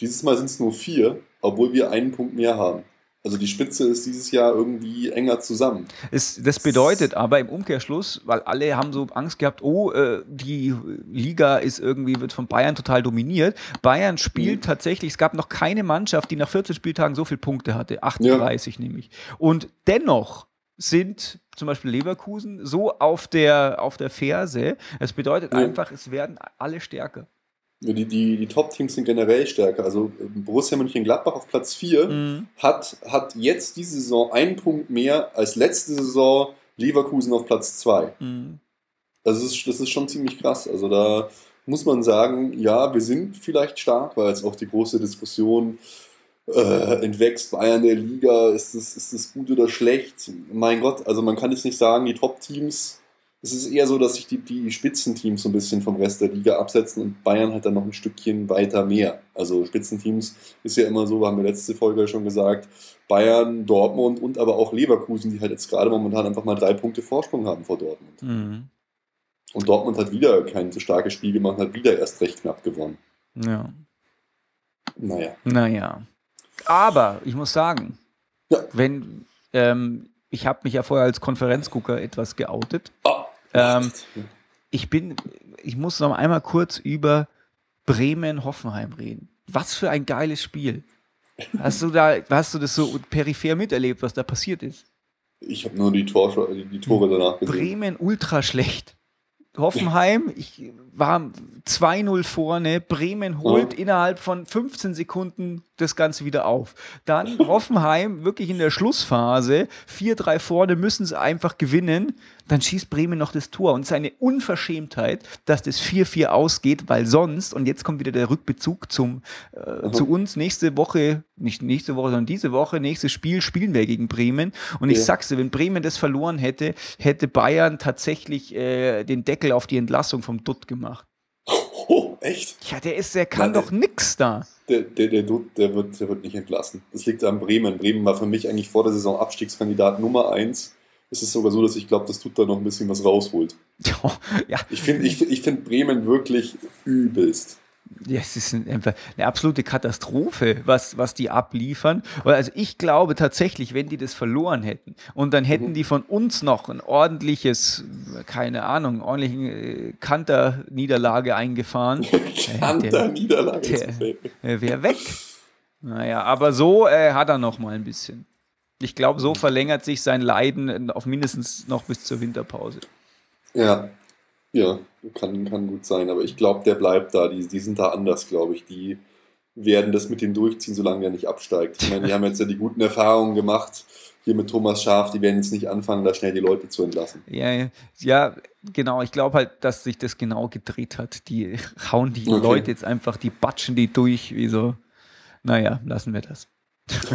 Dieses Mal sind es nur vier, obwohl wir einen Punkt mehr haben. Also die Spitze ist dieses Jahr irgendwie enger zusammen. Es, das bedeutet aber im Umkehrschluss, weil alle haben so Angst gehabt, oh, äh, die Liga ist irgendwie, wird von Bayern total dominiert. Bayern spielt Mhm. tatsächlich, es gab noch keine Mannschaft, die nach 14 Spieltagen so viele Punkte hatte, 38 nämlich. Und dennoch sind zum Beispiel Leverkusen so auf der, auf der Ferse. Es bedeutet Ja. einfach, es werden alle stärker. Die, die, die Top-Teams sind generell stärker. Also Borussia Mönchengladbach auf Platz 4 Mhm. hat, hat jetzt diese Saison einen Punkt mehr als letzte Saison Leverkusen auf Platz 2. Mhm. Also das ist, das ist schon ziemlich krass. Also da muss man sagen, ja, wir sind vielleicht stark, weil jetzt auch die große Diskussion äh, entwächst, Bayern der Liga, ist das, ist das gut oder schlecht? Mein Gott, also man kann jetzt nicht sagen, die Top-Teams, es ist eher so, dass sich die, die Spitzenteams so ein bisschen vom Rest der Liga absetzen und Bayern hat dann noch ein Stückchen weiter mehr. Also Spitzenteams ist ja immer so, haben wir letzte Folge schon gesagt, Bayern, Dortmund und aber auch Leverkusen, die halt jetzt gerade momentan einfach mal drei Punkte Vorsprung haben vor Dortmund. Mhm. Und Dortmund hat wieder kein so starkes Spiel gemacht, hat wieder erst recht knapp gewonnen. Ja. Naja. Naja. Aber ich muss sagen, Ja. wenn ähm, ich habe mich ja vorher als Konferenzgucker etwas geoutet. Ah, Ähm, ich bin, ich muss noch einmal kurz über Bremen-Hoffenheim reden. Was für ein geiles Spiel. Hast du da, hast du das so peripher miterlebt, was da passiert ist? ich habe nur die, Tor, die, die Tore danach gesehen. Bremen ultra schlecht. Hoffenheim, ich war 2-0 vorne. Bremen holt Ja. innerhalb von 15 Sekunden das Ganze wieder auf. Dann Hoffenheim wirklich in der Schlussphase. 4-3 vorne müssen sie einfach gewinnen. Dann schießt Bremen noch das Tor. Und es ist eine Unverschämtheit, dass das 4-4 ausgeht, weil sonst, und jetzt kommt wieder der Rückbezug zum, äh, zu uns, nächste Woche, nicht nächste Woche, sondern diese Woche, nächstes Spiel, spielen wir gegen Bremen. Und ich Ja. sag's dir, wenn Bremen das verloren hätte, hätte Bayern tatsächlich äh, den Deckel auf die Entlassung vom Dutt gemacht. Oh, echt? Ja, der ist, der kann Ja, doch nix da. Der, der, der, Dutt, der, wird, der wird nicht entlassen. Das liegt an Bremen. Bremen war für mich eigentlich vor der Saison Abstiegskandidat Nummer 1. Es ist sogar so, dass ich glaube, das tut da noch ein bisschen was rausholt. ja, Ich finde ich, ich find Bremen wirklich übelst. Ja, es ist ein- einfach eine absolute Katastrophe, was, was die abliefern. Also ich glaube tatsächlich, wenn die das verloren hätten und dann hätten die von uns noch ein ordentliches, keine Ahnung, ordentlichen äh, Kanter-Niederlage eingefahren, An der- der Niederlage. der- das gefällt mir. äh, wäre weg. Naja, aber so äh, hat er noch mal ein bisschen. Ich glaube, so verlängert sich sein Leiden auf mindestens noch bis zur Winterpause. Ja, ja, kann, kann gut sein. Aber ich glaube, der bleibt da. Die, die sind da anders, glaube ich. Die werden das mit dem durchziehen, solange der nicht absteigt. Ich meine, die haben jetzt ja die guten Erfahrungen gemacht. Hier mit Thomas Schaf, die werden jetzt nicht anfangen, da schnell die Leute zu entlassen. Ja, ja, genau. Ich glaube halt, dass sich das genau gedreht hat. Die hauen die Okay. Leute jetzt einfach, die batschen die durch, wie so. Naja, lassen wir das.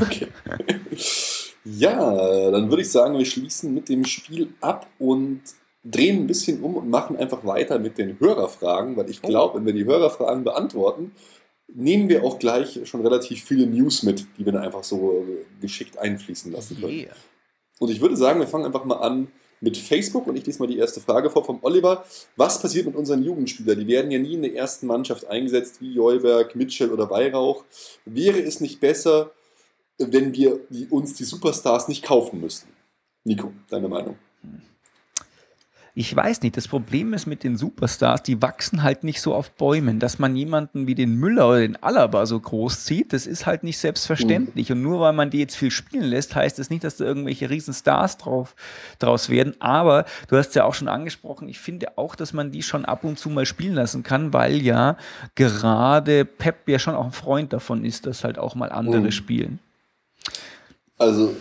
Okay. Ja, dann würde ich sagen, wir schließen mit dem Spiel ab und drehen ein bisschen um und machen einfach weiter mit den Hörerfragen, weil ich glaube, wenn wir die Hörerfragen beantworten, nehmen wir auch gleich schon relativ viele News mit, die wir dann einfach so äh, geschickt einfließen lassen können. Yeah. Und ich würde sagen, wir fangen einfach mal an mit Facebook und ich lese mal die erste Frage vor vom Oliver. Was passiert mit unseren Jugendspielern? Die werden ja nie in der ersten Mannschaft eingesetzt, wie Jolberg, Mitchell oder Weihrauch. Wäre es nicht besser, wenn wir uns die Superstars nicht kaufen müssten? Nico, deine Meinung? ich weiß nicht, das Problem ist mit den Superstars, die wachsen halt nicht so auf Bäumen. Dass man jemanden wie den Müller oder den Alaba so groß zieht, das ist halt nicht selbstverständlich. Mhm. Und nur weil man die jetzt viel spielen lässt, heißt das nicht, dass da irgendwelche Riesenstars drauf, draus werden. Aber du hast ja auch schon angesprochen, ich finde auch, dass man die schon ab und zu mal spielen lassen kann, weil ja gerade Pep ja schon auch ein Freund davon ist, dass halt auch mal andere mhm. spielen. Also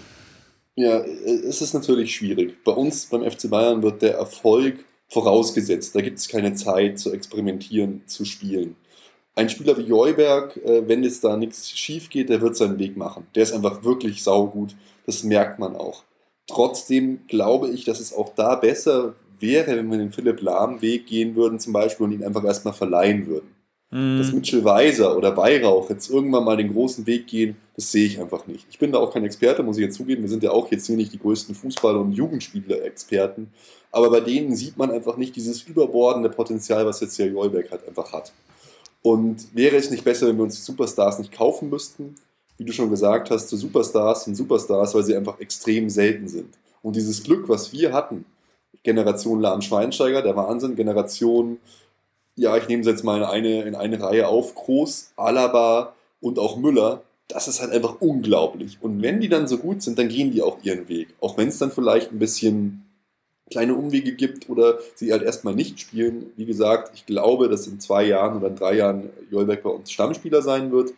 ja, es ist natürlich schwierig. Bei uns beim FC Bayern wird der Erfolg vorausgesetzt. Da gibt es keine Zeit zu experimentieren, zu spielen. Ein Spieler wie Joyberg, äh, wenn jetzt da nichts schief geht, der wird seinen Weg machen. Der ist einfach wirklich saugut. Das merkt man auch. Trotzdem glaube ich, dass es auch da besser wäre, wenn wir den Philipp Lahm Weg gehen würden zum Beispiel und ihn einfach erstmal verleihen würden. Mhm. Dass Mitchell Weiser oder Weihrauch jetzt irgendwann mal den großen Weg gehen, das sehe ich einfach nicht. Ich bin da auch kein Experte, muss ich jetzt zugeben. Wir sind ja auch jetzt hier nicht die größten Fußball- und Jugendspieler-Experten. Aber bei denen sieht man einfach nicht dieses überbordende Potenzial, was jetzt der Jollberg halt einfach hat. Und wäre es nicht besser, wenn wir uns die Superstars nicht kaufen müssten? Wie du schon gesagt hast, zu Superstars sind Superstars, weil sie einfach extrem selten sind. Und dieses Glück, was wir hatten, Generation Lahn Schweinsteiger, der Wahnsinn, Generation ja, ich nehme sie jetzt mal in eine, in eine Reihe auf, Groß, Alaba und auch Müller, das ist halt einfach unglaublich. Und wenn die dann so gut sind, dann gehen die auch ihren Weg. Auch wenn es dann vielleicht ein bisschen kleine Umwege gibt oder sie halt erstmal nicht spielen. Wie gesagt, ich glaube, dass in zwei Jahren oder in drei Jahren Jolbeck bei uns Stammspieler sein wird.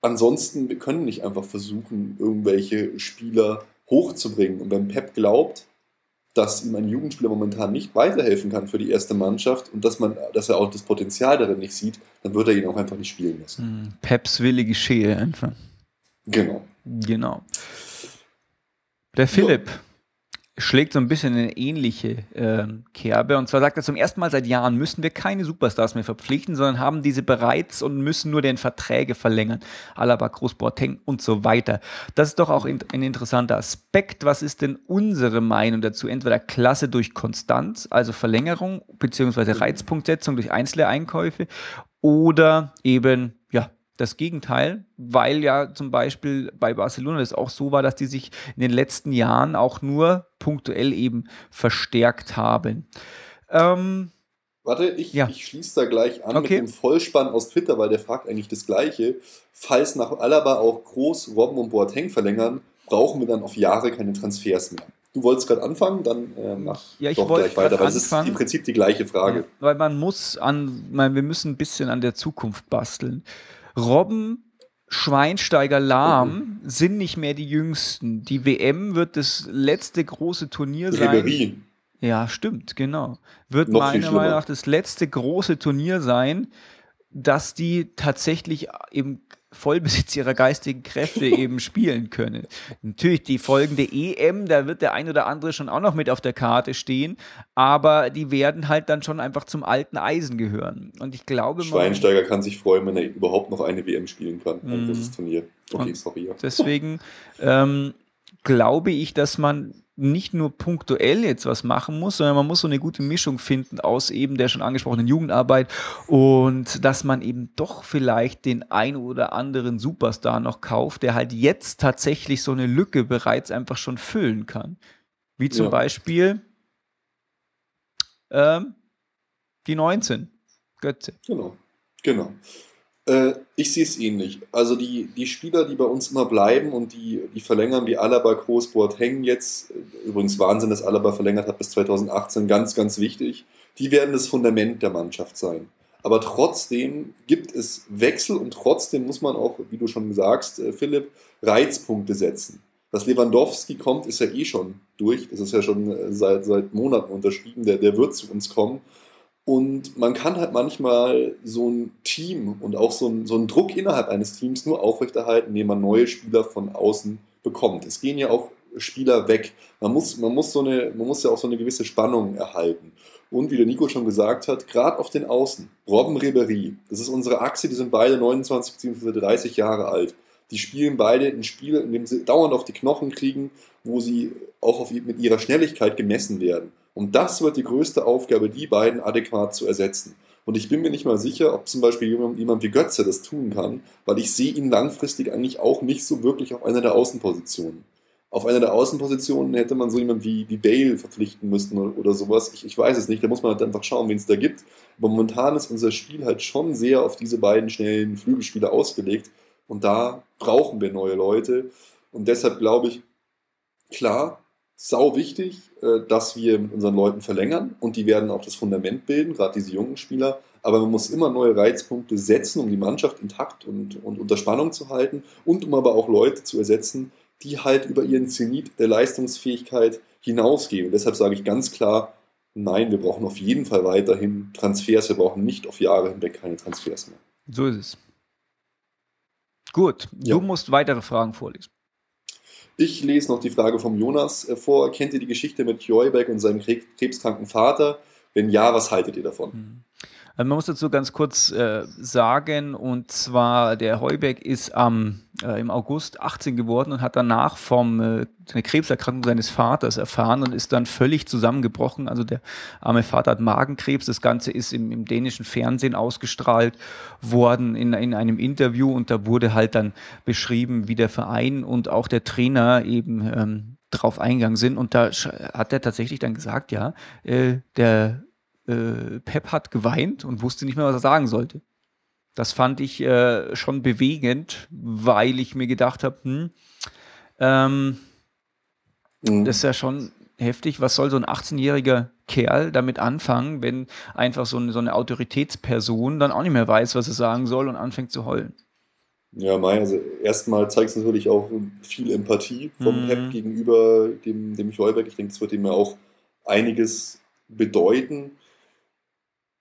Ansonsten, wir können nicht einfach versuchen, irgendwelche Spieler hochzubringen. Und wenn Pep glaubt, dass ihm ein Jugendspieler momentan nicht weiterhelfen kann für die erste Mannschaft und dass, man, dass er auch das Potenzial darin nicht sieht, dann wird er ihn auch einfach nicht spielen lassen. Hm, Peps Wille geschehe einfach. Genau. Genau. Der Philipp. Ja schlägt so ein bisschen eine ähnliche äh, Kerbe. Und zwar sagt er, zum ersten Mal seit Jahren müssen wir keine Superstars mehr verpflichten, sondern haben diese bereits und müssen nur den Verträge verlängern. Alaba, Groß, Boateng und so weiter. Das ist doch auch ein interessanter Aspekt. Was ist denn unsere Meinung dazu? Entweder Klasse durch Konstanz, also Verlängerung, beziehungsweise Reizpunktsetzung durch einzelne Einkäufe oder eben, das Gegenteil, weil ja zum Beispiel bei Barcelona das auch so war, dass die sich in den letzten Jahren auch nur punktuell eben verstärkt haben. Ähm, Warte, ich, ja. ich schließe da gleich an okay. mit dem Vollspann aus Twitter, weil der fragt eigentlich das Gleiche. Falls nach Alaba auch Groß, Robben und Boateng verlängern, brauchen wir dann auf Jahre keine Transfers mehr. Du wolltest gerade anfangen, dann äh, mach ja, ich doch gleich weiter, weil es ist im Prinzip die gleiche Frage. Ja, weil man muss an, man, wir müssen ein bisschen an der Zukunft basteln. Robben, Schweinsteiger, Lahm mhm. sind nicht mehr die jüngsten. Die WM wird das letzte große Turnier sein. Ribery. Ja, stimmt, genau. Wird Noch meiner Meinung nach das letzte große Turnier sein, dass die tatsächlich im Vollbesitz ihrer geistigen Kräfte eben spielen können. Natürlich die folgende EM, da wird der ein oder andere schon auch noch mit auf der Karte stehen, aber die werden halt dann schon einfach zum alten Eisen gehören. Und ich glaube, Schweinsteiger kann sich freuen, wenn er überhaupt noch eine WM spielen kann, ein großes mhm. Turnier. Okay, sorry. Ja. Deswegen ähm, glaube ich, dass man nicht nur punktuell jetzt was machen muss, sondern man muss so eine gute Mischung finden aus eben der schon angesprochenen Jugendarbeit und dass man eben doch vielleicht den ein oder anderen Superstar noch kauft, der halt jetzt tatsächlich so eine Lücke bereits einfach schon füllen kann. Wie zum ja. Beispiel ähm, die 19, Götze. Genau, genau. Äh, ich sehe es ähnlich. Also die, die Spieler, die bei uns immer bleiben und die, die verlängern, wie Alaba, Großbord hängen jetzt, äh, übrigens Wahnsinn, dass Alaba verlängert hat bis 2018, ganz, ganz wichtig, die werden das Fundament der Mannschaft sein. Aber trotzdem gibt es Wechsel und trotzdem muss man auch, wie du schon sagst, äh, Philipp, Reizpunkte setzen. Dass Lewandowski kommt, ist ja eh schon durch. Das ist ja schon seit, seit Monaten unterschrieben. Der, der wird zu uns kommen. Und man kann halt manchmal so ein Team und auch so, ein, so einen Druck innerhalb eines Teams nur aufrechterhalten, indem man neue Spieler von außen bekommt. Es gehen ja auch Spieler weg. Man muss, man muss, so eine, man muss ja auch so eine gewisse Spannung erhalten. Und wie der Nico schon gesagt hat, gerade auf den Außen, Robben Ribery, das ist unsere Achse, die sind beide 29 bzw. 30 Jahre alt. Die spielen beide ein Spiel, in dem sie dauernd auf die Knochen kriegen, wo sie auch auf, mit ihrer Schnelligkeit gemessen werden. Und das wird die größte Aufgabe, die beiden adäquat zu ersetzen. Und ich bin mir nicht mal sicher, ob zum Beispiel jemand, wie Götze das tun kann, weil ich sehe ihn langfristig eigentlich auch nicht so wirklich auf einer der Außenpositionen. auf einer der Außenpositionen hätte man so jemanden wie, wie Bale verpflichten müssen oder, oder sowas. Ich, ich weiß es nicht, da muss man halt einfach schauen, wen es da gibt. Aber momentan ist unser Spiel halt schon sehr auf diese beiden schnellen Flügelspieler ausgelegt. Und da brauchen wir neue Leute. Und deshalb glaube ich, klar, sau wichtig, äh, dass wir mit unseren Leuten verlängern und die werden auch das Fundament bilden, gerade diese jungen Spieler. Aber man muss immer neue Reizpunkte setzen, um die Mannschaft intakt und, und unter Spannung zu halten und um aber auch Leute zu ersetzen, die halt über ihren Zenit der Leistungsfähigkeit hinausgehen. Und deshalb sage ich ganz klar, nein, wir brauchen auf jeden Fall weiterhin Transfers. Wir brauchen nicht auf Jahre hinweg keine Transfers mehr. So ist es. Gut, ja. du musst weitere Fragen vorlesen. Ich lese noch die Frage vom Jonas äh, vor. Kennt ihr die Geschichte mit Joybeck und seinem krebskranken Vater? Wenn ja, was haltet ihr davon? Mhm. Also man muss dazu ganz kurz äh, sagen, und zwar der Heubeck ist am, äh, im August 18 geworden und hat danach vom äh, eine Krebserkrankung seines Vaters erfahren und ist dann völlig zusammengebrochen. Also der arme Vater hat Magenkrebs. Das Ganze ist im, im dänischen Fernsehen ausgestrahlt worden in, in einem Interview und da wurde halt dann beschrieben, wie der Verein und auch der Trainer eben ähm, drauf eingegangen sind. Und da hat er tatsächlich dann gesagt, ja, äh, der äh, Pep hat geweint und wusste nicht mehr, was er sagen sollte. Das fand ich äh, schon bewegend, weil ich mir gedacht habe, hm, ähm, mhm. das ist ja schon heftig. Was soll so ein 18-jähriger Kerl damit anfangen, wenn einfach so eine, so eine Autoritätsperson dann auch nicht mehr weiß, was er sagen soll und anfängt zu heulen? Ja, mein, also erstmal zeigt es natürlich auch viel Empathie vom mhm. Pep gegenüber dem, dem Heuberg. Ich denke, es wird ihm ja auch einiges bedeuten.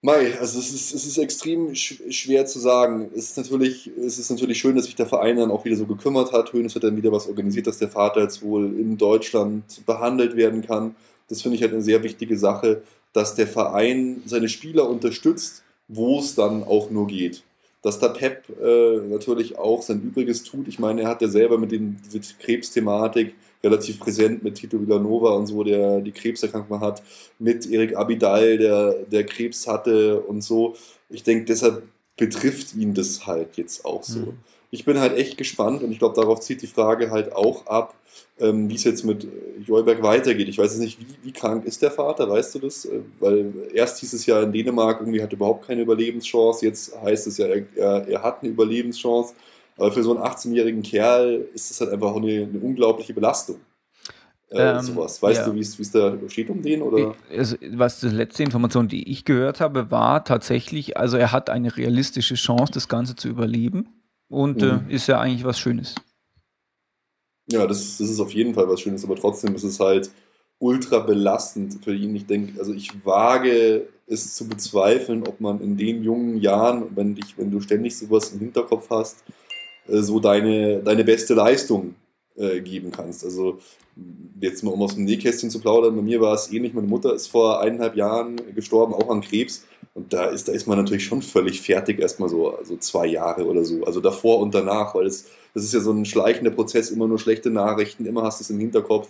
Mei, also es ist, es ist extrem schwer zu sagen. Es ist, natürlich, es ist natürlich schön, dass sich der Verein dann auch wieder so gekümmert hat. Hönes hat dann wieder was organisiert, dass der Vater jetzt wohl in Deutschland behandelt werden kann. Das finde ich halt eine sehr wichtige Sache, dass der Verein seine Spieler unterstützt, wo es dann auch nur geht. Dass der Pep äh, natürlich auch sein Übriges tut. Ich meine, er hat ja selber mit den, diese Krebsthematik relativ präsent mit Tito Villanova und so, der die Krebserkrankung hat, mit Erik Abidal, der, der Krebs hatte und so. Ich denke, deshalb betrifft ihn das halt jetzt auch so. Mhm. Ich bin halt echt gespannt und ich glaube, darauf zieht die Frage halt auch ab, ähm, wie es jetzt mit Jolberg weitergeht. Ich weiß jetzt nicht, wie, wie krank ist der Vater, weißt du das? Äh, weil erst hieß es ja in Dänemark, irgendwie hat überhaupt keine Überlebenschance, jetzt heißt es ja, er, er hat eine Überlebenschance. Aber für so einen 18-jährigen Kerl ist das halt einfach eine, eine unglaubliche Belastung. Äh, ähm, sowas. Weißt ja. du, wie es da steht um den? Oder? Also, was die letzte Information, die ich gehört habe, war tatsächlich, also er hat eine realistische Chance, das Ganze zu überleben. Und äh, mhm. äh, ist ja eigentlich was Schönes. Ja, das, das ist auf jeden Fall was Schönes, aber trotzdem ist es halt ultra belastend für ihn. Ich denke, also ich wage es zu bezweifeln, ob man in den jungen Jahren, wenn, dich, wenn du ständig sowas im Hinterkopf hast, so deine, deine beste Leistung äh, geben kannst. Also jetzt mal um aus dem Nähkästchen zu plaudern, bei mir war es ähnlich. Meine Mutter ist vor eineinhalb Jahren gestorben, auch an Krebs. Und da ist, da ist man natürlich schon völlig fertig, erstmal so also zwei Jahre oder so. Also davor und danach, weil es, das ist ja so ein schleichender Prozess, immer nur schlechte Nachrichten, immer hast du es im Hinterkopf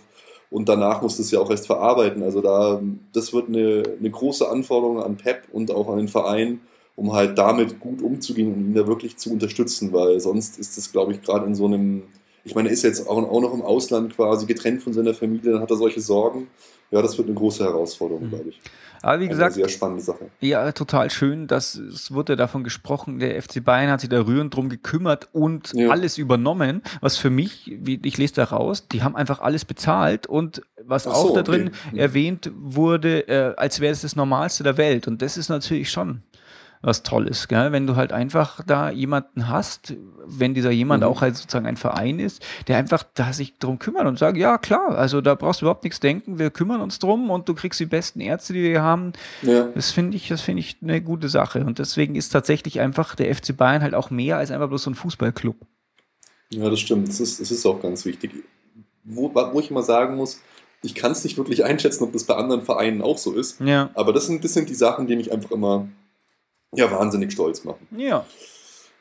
und danach musst du es ja auch erst verarbeiten. Also da, das wird eine, eine große Anforderung an Pep und auch an den Verein, um halt damit gut umzugehen und ihn da wirklich zu unterstützen, weil sonst ist das, glaube ich, gerade in so einem, ich meine, er ist jetzt auch, auch, noch im Ausland quasi getrennt von seiner Familie, dann hat er solche Sorgen. Ja, das wird eine große Herausforderung, mhm. glaube ich. Aber wie gesagt, eine sehr spannende Sache. Ja, total schön. dass es wurde davon gesprochen, der FC Bayern hat sich da rührend drum gekümmert und ja. alles übernommen. Was für mich, wie, ich lese da raus, die haben einfach alles bezahlt und was so, auch da drin okay. erwähnt wurde, äh, als wäre es das Normalste der Welt. Und das ist natürlich schon was Tolles, gell? wenn du halt einfach da jemanden hast, wenn dieser jemand mhm. auch halt sozusagen ein Verein ist, der einfach da sich drum kümmert und sagt, ja klar, also da brauchst du überhaupt nichts denken, wir kümmern uns drum und du kriegst die besten Ärzte, die wir haben. Ja. Das finde ich, das finde ich eine gute Sache und deswegen ist tatsächlich einfach der FC Bayern halt auch mehr als einfach bloß so ein Fußballclub. Ja, das stimmt. Das ist, das ist auch ganz wichtig. Wo, wo ich immer sagen muss, ich kann es nicht wirklich einschätzen, ob das bei anderen Vereinen auch so ist. Ja. Aber das sind, das sind die Sachen, die mich einfach immer ja, wahnsinnig stolz machen. Ja.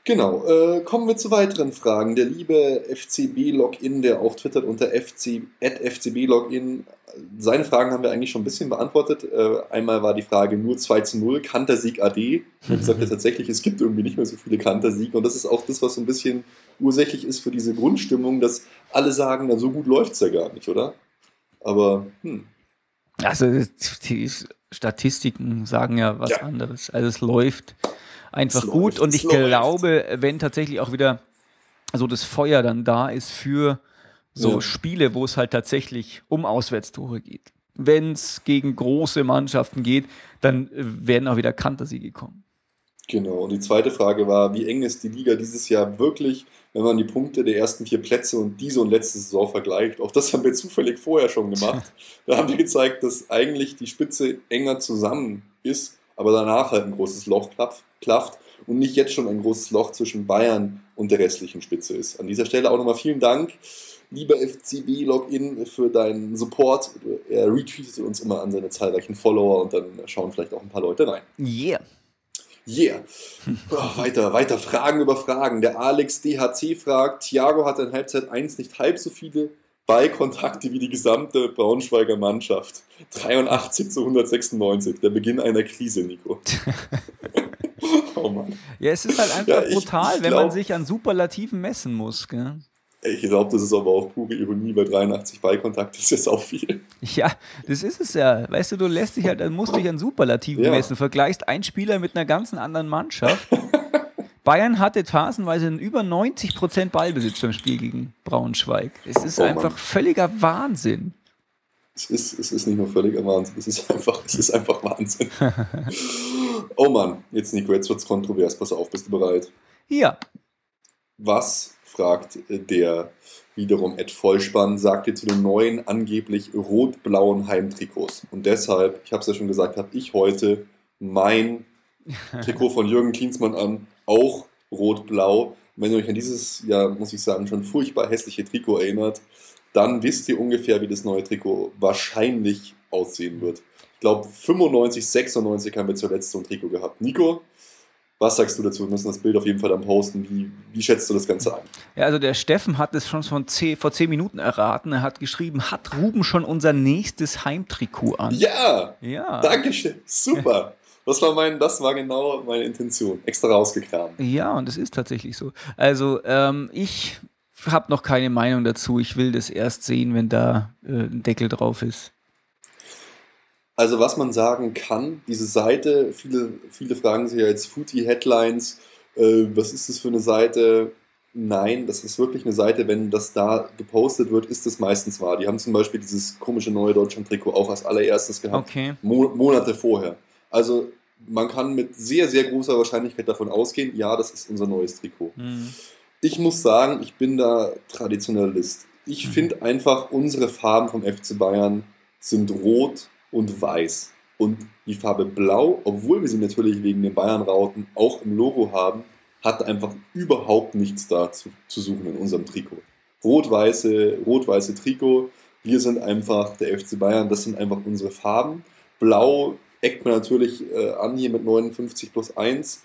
Genau, äh, kommen wir zu weiteren Fragen. Der liebe FCB-Login, der auch twittert unter FC, FCB-Login, seine Fragen haben wir eigentlich schon ein bisschen beantwortet. Äh, einmal war die Frage nur 2 zu 0, Kantersieg AD. Ich sagte tatsächlich, es gibt irgendwie nicht mehr so viele Kantersiege und das ist auch das, was so ein bisschen ursächlich ist für diese Grundstimmung, dass alle sagen, na, so gut läuft es ja gar nicht, oder? Aber, hm. Also, die Statistiken sagen ja was ja. anderes. Also, es läuft einfach es gut. Läuft, und ich glaube, wenn tatsächlich auch wieder so das Feuer dann da ist für so ja. Spiele, wo es halt tatsächlich um Auswärtstore geht. Wenn es gegen große Mannschaften geht, dann äh, werden auch wieder Kantersiege kommen. Genau. Und die zweite Frage war, wie eng ist die Liga dieses Jahr wirklich, wenn man die Punkte der ersten vier Plätze und diese und letzte Saison vergleicht? Auch das haben wir zufällig vorher schon gemacht. da haben wir gezeigt, dass eigentlich die Spitze enger zusammen ist, aber danach halt ein großes Loch klafft und nicht jetzt schon ein großes Loch zwischen Bayern und der restlichen Spitze ist. An dieser Stelle auch nochmal vielen Dank, lieber FCB-Login, für deinen Support. Er retweetet uns immer an seine zahlreichen Follower und dann schauen vielleicht auch ein paar Leute rein. Yeah. Yeah. Oh, weiter, weiter Fragen über Fragen. Der Alex DHC fragt, Thiago hat in Halbzeit 1 nicht halb so viele Ballkontakte wie die gesamte Braunschweiger Mannschaft. 83 zu 196, der Beginn einer Krise, Nico. oh Mann. Ja, es ist halt einfach ja, ich, brutal, ich wenn man sich an Superlativen messen muss. Gell? Ich glaube, das ist aber auch pure Ironie, weil 83 Ballkontakt ist jetzt auch viel. Ja, das ist es ja. Weißt du, du lässt dich halt, dann musst dich an Superlativen ja. messen. Vergleichst einen Spieler mit einer ganzen anderen Mannschaft. Bayern hatte phasenweise über 90% Ballbesitz beim Spiel gegen Braunschweig. Es ist oh, einfach Mann. völliger Wahnsinn. Es ist, es ist nicht nur völliger Wahnsinn, es ist einfach, es ist einfach Wahnsinn. oh Mann, jetzt Nico, jetzt wird es kontrovers. Pass auf, bist du bereit? Ja. Was fragt der wiederum Ed Vollspann, sagt ihr zu den neuen angeblich rot-blauen Heimtrikots. Und deshalb, ich habe es ja schon gesagt, habe ich heute mein Trikot von Jürgen Klinsmann an, auch rot-blau. Wenn ihr euch an dieses, ja, muss ich sagen, schon furchtbar hässliche Trikot erinnert, dann wisst ihr ungefähr, wie das neue Trikot wahrscheinlich aussehen wird. Ich glaube, 95, 96 haben wir zuletzt so ein Trikot gehabt. Nico, was sagst du dazu? Wir müssen das Bild auf jeden Fall dann posten. Wie, wie schätzt du das Ganze ein? Ja, also der Steffen hat es schon von zehn, vor zehn Minuten erraten. Er hat geschrieben, hat Ruben schon unser nächstes Heimtrikot an? Ja! Ja. Dankeschön. Super. Das war, mein, das war genau meine Intention. Extra rausgekramt. Ja, und es ist tatsächlich so. Also, ähm, ich habe noch keine Meinung dazu. Ich will das erst sehen, wenn da äh, ein Deckel drauf ist. Also was man sagen kann, diese Seite, viele, viele fragen sich ja jetzt Footy Headlines, äh, was ist das für eine Seite? Nein, das ist wirklich eine Seite, wenn das da gepostet wird, ist es meistens wahr. Die haben zum Beispiel dieses komische neue Deutschland-Trikot auch als allererstes gehabt, okay. Mo Monate vorher. Also man kann mit sehr, sehr großer Wahrscheinlichkeit davon ausgehen, ja, das ist unser neues Trikot. Mhm. Ich muss sagen, ich bin da Traditionalist. Ich mhm. finde einfach, unsere Farben vom FC Bayern sind rot, und weiß. Und die Farbe Blau, obwohl wir sie natürlich wegen den Bayern-Rauten auch im Logo haben, hat einfach überhaupt nichts da zu, zu suchen in unserem Trikot. Rot-weiße rot -weiße Trikot, wir sind einfach der FC Bayern, das sind einfach unsere Farben. Blau eckt man natürlich äh, an hier mit 59 plus 1.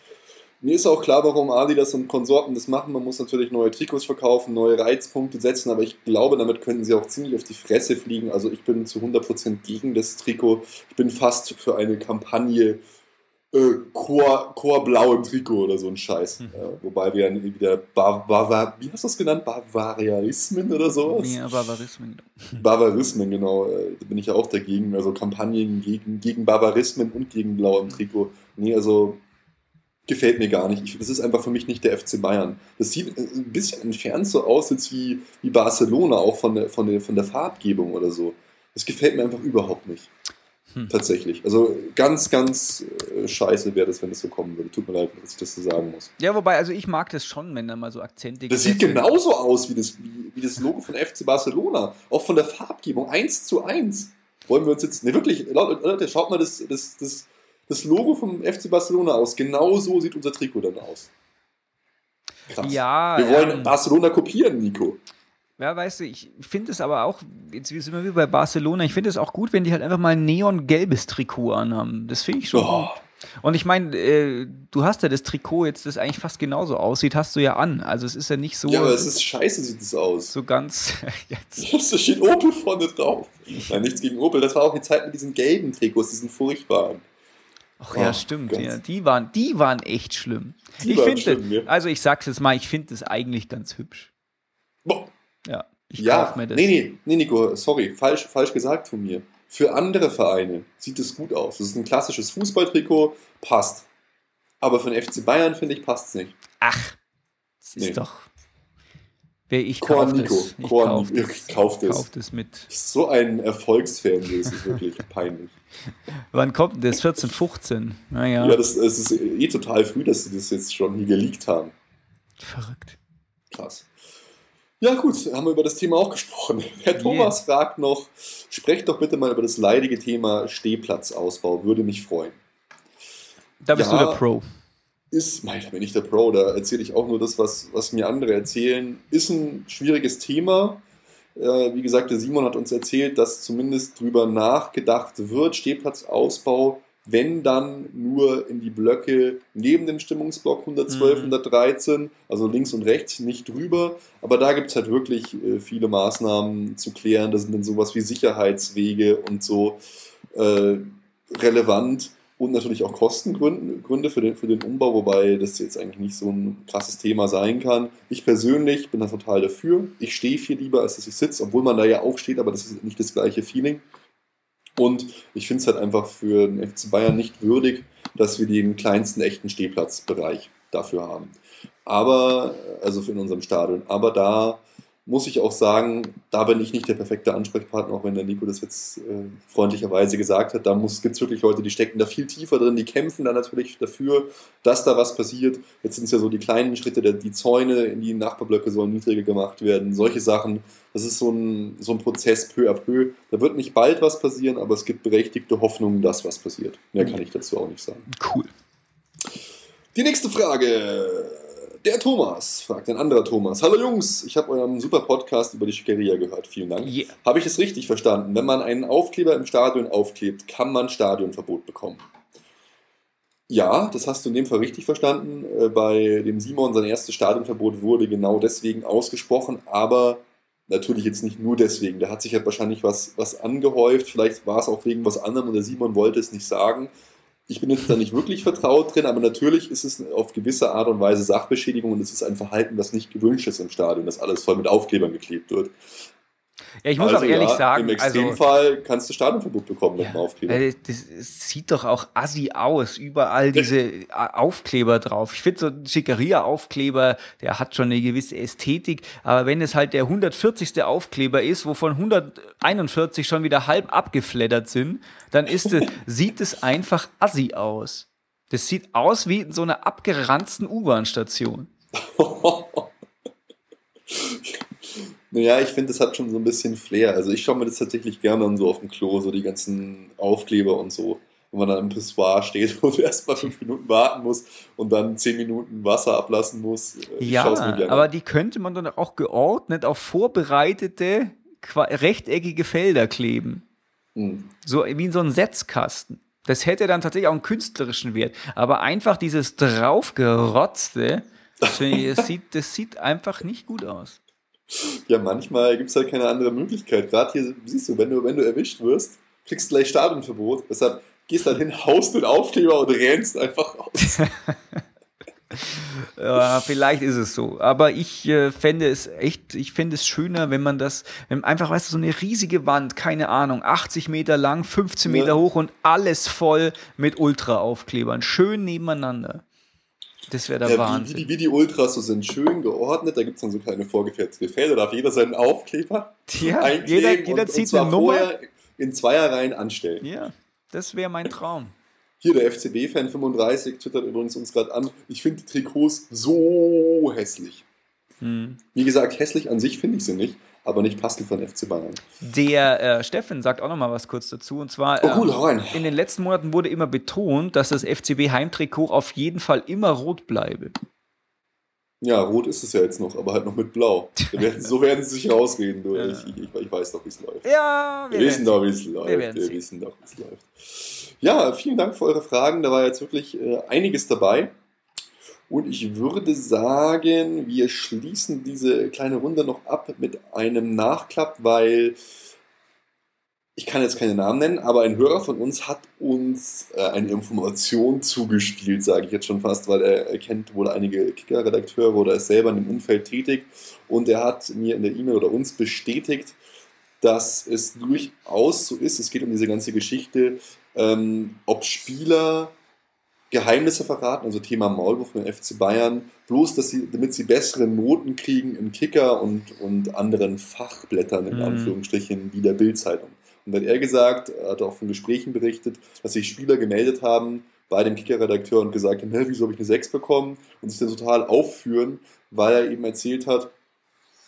Mir ist auch klar, warum Adidas und Konsorten das machen. Man muss natürlich neue Trikots verkaufen, neue Reizpunkte setzen, aber ich glaube, damit könnten sie auch ziemlich auf die Fresse fliegen. Also ich bin zu 100% gegen das Trikot. Ich bin fast für eine Kampagne äh, Chor, Chor Blau im Trikot oder so ein Scheiß. Mhm. Äh, wobei wir dann wieder Bar, Bar, wie hast du das genannt? Bavarianismen oder sowas? Ja, Bavarismen. Genau. Bavarismen, genau. Äh, da bin ich ja auch dagegen. Also Kampagnen gegen, gegen Bavarismen und gegen Blau im Trikot. Nee, also gefällt mir gar nicht. Ich, das ist einfach für mich nicht der FC Bayern. Das sieht ein bisschen entfernt so aus, jetzt wie, wie Barcelona, auch von der, von, der, von der Farbgebung oder so. Das gefällt mir einfach überhaupt nicht. Hm. Tatsächlich. Also ganz, ganz äh, scheiße wäre das, wenn das so kommen würde. Tut mir leid, dass ich das so sagen muss. Ja, wobei, also ich mag das schon, wenn da mal so Akzente Das sieht genauso aus wie das, wie, wie das Logo von FC Barcelona. Auch von der Farbgebung. Eins zu eins. Wollen wir uns jetzt. Ne, wirklich, Leute, schaut mal das, das, das das Logo vom FC Barcelona aus. Genau so sieht unser Trikot dann aus. Krass. Ja. Wir wollen ähm, Barcelona kopieren, Nico. Ja, weißt du, ich finde es aber auch, jetzt sind wir wie bei Barcelona, ich finde es auch gut, wenn die halt einfach mal ein neongelbes Trikot anhaben. Das finde ich schon. Oh, Und ich meine, äh, du hast ja das Trikot jetzt, das eigentlich fast genauso aussieht, hast du ja an. Also es ist ja nicht so. Ja, aber es ist scheiße, sieht es aus. So ganz. jetzt. Da steht Opel vorne drauf. Nein, nichts gegen Opel. Das war auch die Zeit mit diesen gelben Trikots, diesen furchtbaren. Ach ja, oh, stimmt. Ja, die, waren, die waren echt schlimm. Die ich finde, ja. also ich sag's jetzt mal, ich finde das eigentlich ganz hübsch. Boah. Ja, ich ja, kauf mir das. Nee, nee, nee, Nico, sorry, falsch, falsch gesagt von mir. Für andere Vereine sieht es gut aus. Das ist ein klassisches Fußballtrikot, passt. Aber für den FC Bayern, finde ich, passt es nicht. Ach, das ist nee. doch. Wer ich kaufe Nico. Das. Ich Korn kauf Nico. Das. Kauf das. Kauf das mit. So ein Erfolgsfan, das ist wirklich peinlich. Wann kommt das? 14, 15? Naja. Ja, das, das ist eh total früh, dass sie das jetzt schon hier geleakt haben. Verrückt. Krass. Ja, gut, haben wir über das Thema auch gesprochen. Herr Thomas yeah. fragt noch: Sprecht doch bitte mal über das leidige Thema Stehplatzausbau, würde mich freuen. Da bist ja, du der Pro. Ist, nein, da bin ich der Pro, da erzähle ich auch nur das, was, was mir andere erzählen. Ist ein schwieriges Thema. Äh, wie gesagt, der Simon hat uns erzählt, dass zumindest drüber nachgedacht wird, Stehplatzausbau wenn dann nur in die Blöcke neben dem Stimmungsblock 112, mhm. 113, also links und rechts, nicht drüber. Aber da gibt es halt wirklich äh, viele Maßnahmen zu klären. Da sind dann sowas wie Sicherheitswege und so äh, relevant und natürlich auch Kostengründe für den, für den Umbau, wobei das jetzt eigentlich nicht so ein krasses Thema sein kann. Ich persönlich bin da total dafür. Ich stehe viel lieber, als dass ich sitze, obwohl man da ja auch steht, aber das ist nicht das gleiche Feeling. Und ich finde es halt einfach für den FC Bayern nicht würdig, dass wir den kleinsten echten Stehplatzbereich dafür haben. Aber, also in unserem Stadion. Aber da muss ich auch sagen, da bin ich nicht der perfekte Ansprechpartner, auch wenn der Nico das jetzt äh, freundlicherweise gesagt hat. Da gibt es wirklich Leute, die stecken da viel tiefer drin, die kämpfen da natürlich dafür, dass da was passiert. Jetzt sind es ja so die kleinen Schritte, die Zäune in die Nachbarblöcke sollen niedriger gemacht werden, solche Sachen. Das ist so ein, so ein Prozess peu à peu. Da wird nicht bald was passieren, aber es gibt berechtigte Hoffnungen, dass was passiert. Mehr kann ich dazu auch nicht sagen. Cool. Die nächste Frage. Der Thomas fragt, ein anderer Thomas. Hallo Jungs, ich habe euren super Podcast über die Schickeria gehört. Vielen Dank. Yeah. Habe ich es richtig verstanden? Wenn man einen Aufkleber im Stadion aufklebt, kann man Stadionverbot bekommen? Ja, das hast du in dem Fall richtig verstanden. Äh, bei dem Simon sein erstes Stadionverbot wurde genau deswegen ausgesprochen, aber natürlich jetzt nicht nur deswegen. Da hat sich halt wahrscheinlich was, was angehäuft. Vielleicht war es auch wegen was anderem und der Simon wollte es nicht sagen. Ich bin jetzt da nicht wirklich vertraut drin, aber natürlich ist es auf gewisse Art und Weise Sachbeschädigung und es ist ein Verhalten, das nicht gewünscht ist im Stadion, dass alles voll mit Aufklebern geklebt wird. Ja, ich muss also auch ehrlich ja, sagen. Im Extremfall also, kannst du Stadionverbot bekommen mit ja, dem Aufkleber. Äh, das, das, sieht doch auch assi aus, überall diese äh, Aufkleber drauf. Ich finde so ein Schickeria-Aufkleber, der hat schon eine gewisse Ästhetik, aber wenn es halt der 140. Aufkleber ist, wovon 141 schon wieder halb abgefleddert sind, dann ist es, sieht es einfach assi aus. Das sieht aus wie in so einer abgeranzten U-Bahn-Station. Naja, ich finde, das hat schon so ein bisschen Flair. Also ich schaue mir das tatsächlich gerne an, so auf dem Klo, so die ganzen Aufkleber und so. Wenn man dann im Pissoir steht und erst mal fünf Minuten warten muss und dann zehn Minuten Wasser ablassen muss. Ich ja, aber die könnte man dann auch geordnet auf vorbereitete rechteckige Felder kleben. Hm. So wie in so einem Setzkasten. Das hätte dann tatsächlich auch einen künstlerischen Wert. Aber einfach dieses draufgerotzte, das, sieht, das sieht einfach nicht gut aus. Ja, manchmal gibt es halt keine andere Möglichkeit. Gerade hier, siehst du, wenn du, wenn du erwischt wirst, kriegst du gleich Stadionverbot. Deshalb gehst du halt hin, haust den Aufkleber und rennst einfach raus. ja, vielleicht ist es so. Aber ich äh, fände es echt, ich fände es schöner, wenn man das, wenn einfach, weißt du, so eine riesige Wand, keine Ahnung, 80 Meter lang, 15 Meter ja. hoch und alles voll mit Ultra-Aufklebern. Schön nebeneinander. Das wäre der ja, Wahnsinn. Wie, wie, wie, die Ultras so sind, schön geordnet. Da gibt es dann so kleine vorgefertigte Felder. Da darf jeder seinen Aufkleber ja, jeder, jeder und, zieht und eine Nummer. in Zweierreihen anstellen. Ja, das wäre mein Traum. Hier, der FCB-Fan 35 twittert übrigens uns gerade an. Ich finde die Trikots so hässlich. Hm. Wie gesagt, hässlich an sich finde ich sie nicht aber nicht passend von FC Bayern. Der äh, Steffen sagt auch noch mal was kurz dazu. Und zwar, oh, cool, ähm, in den letzten Monaten wurde immer betont, dass das FCB-Heimtrikot auf jeden Fall immer rot bleibe. Ja, rot ist es ja jetzt noch, aber halt noch mit blau. Werden, so werden sie sich rausreden. Du. Ja. Ich, ich, ich, weiß doch, wie es läuft. Ja, wir, wir wissen doch, wie es läuft. Wir, wir wissen doch, wie es läuft. Ja, vielen Dank für eure Fragen. Da war jetzt wirklich äh, einiges dabei. Und ich würde sagen, wir schließen diese kleine Runde noch ab mit einem Nachklapp, weil ich kann jetzt keine Namen nennen, aber ein Hörer von uns hat uns äh, eine Information zugespielt, sage ich jetzt schon fast, weil er, er kennt wohl einige Kicker-Redakteure oder ist selber in dem Umfeld tätig. Und er hat mir in der E-Mail oder uns bestätigt, dass es durchaus so ist, es geht um diese ganze Geschichte, ähm, ob Spieler Geheimnisse verraten, also Thema Maulwurf beim FC Bayern, bloß dass sie, damit sie bessere Noten kriegen im Kicker und, und anderen Fachblättern in mhm. Anführungsstrichen wie der Bildzeitung. Und dann hat er gesagt, er hat auch von Gesprächen berichtet, dass sich Spieler gemeldet haben bei dem Kicker-Redakteur und gesagt haben, wieso habe ich eine 6 bekommen? Und sich dann total aufführen, weil er eben erzählt hat,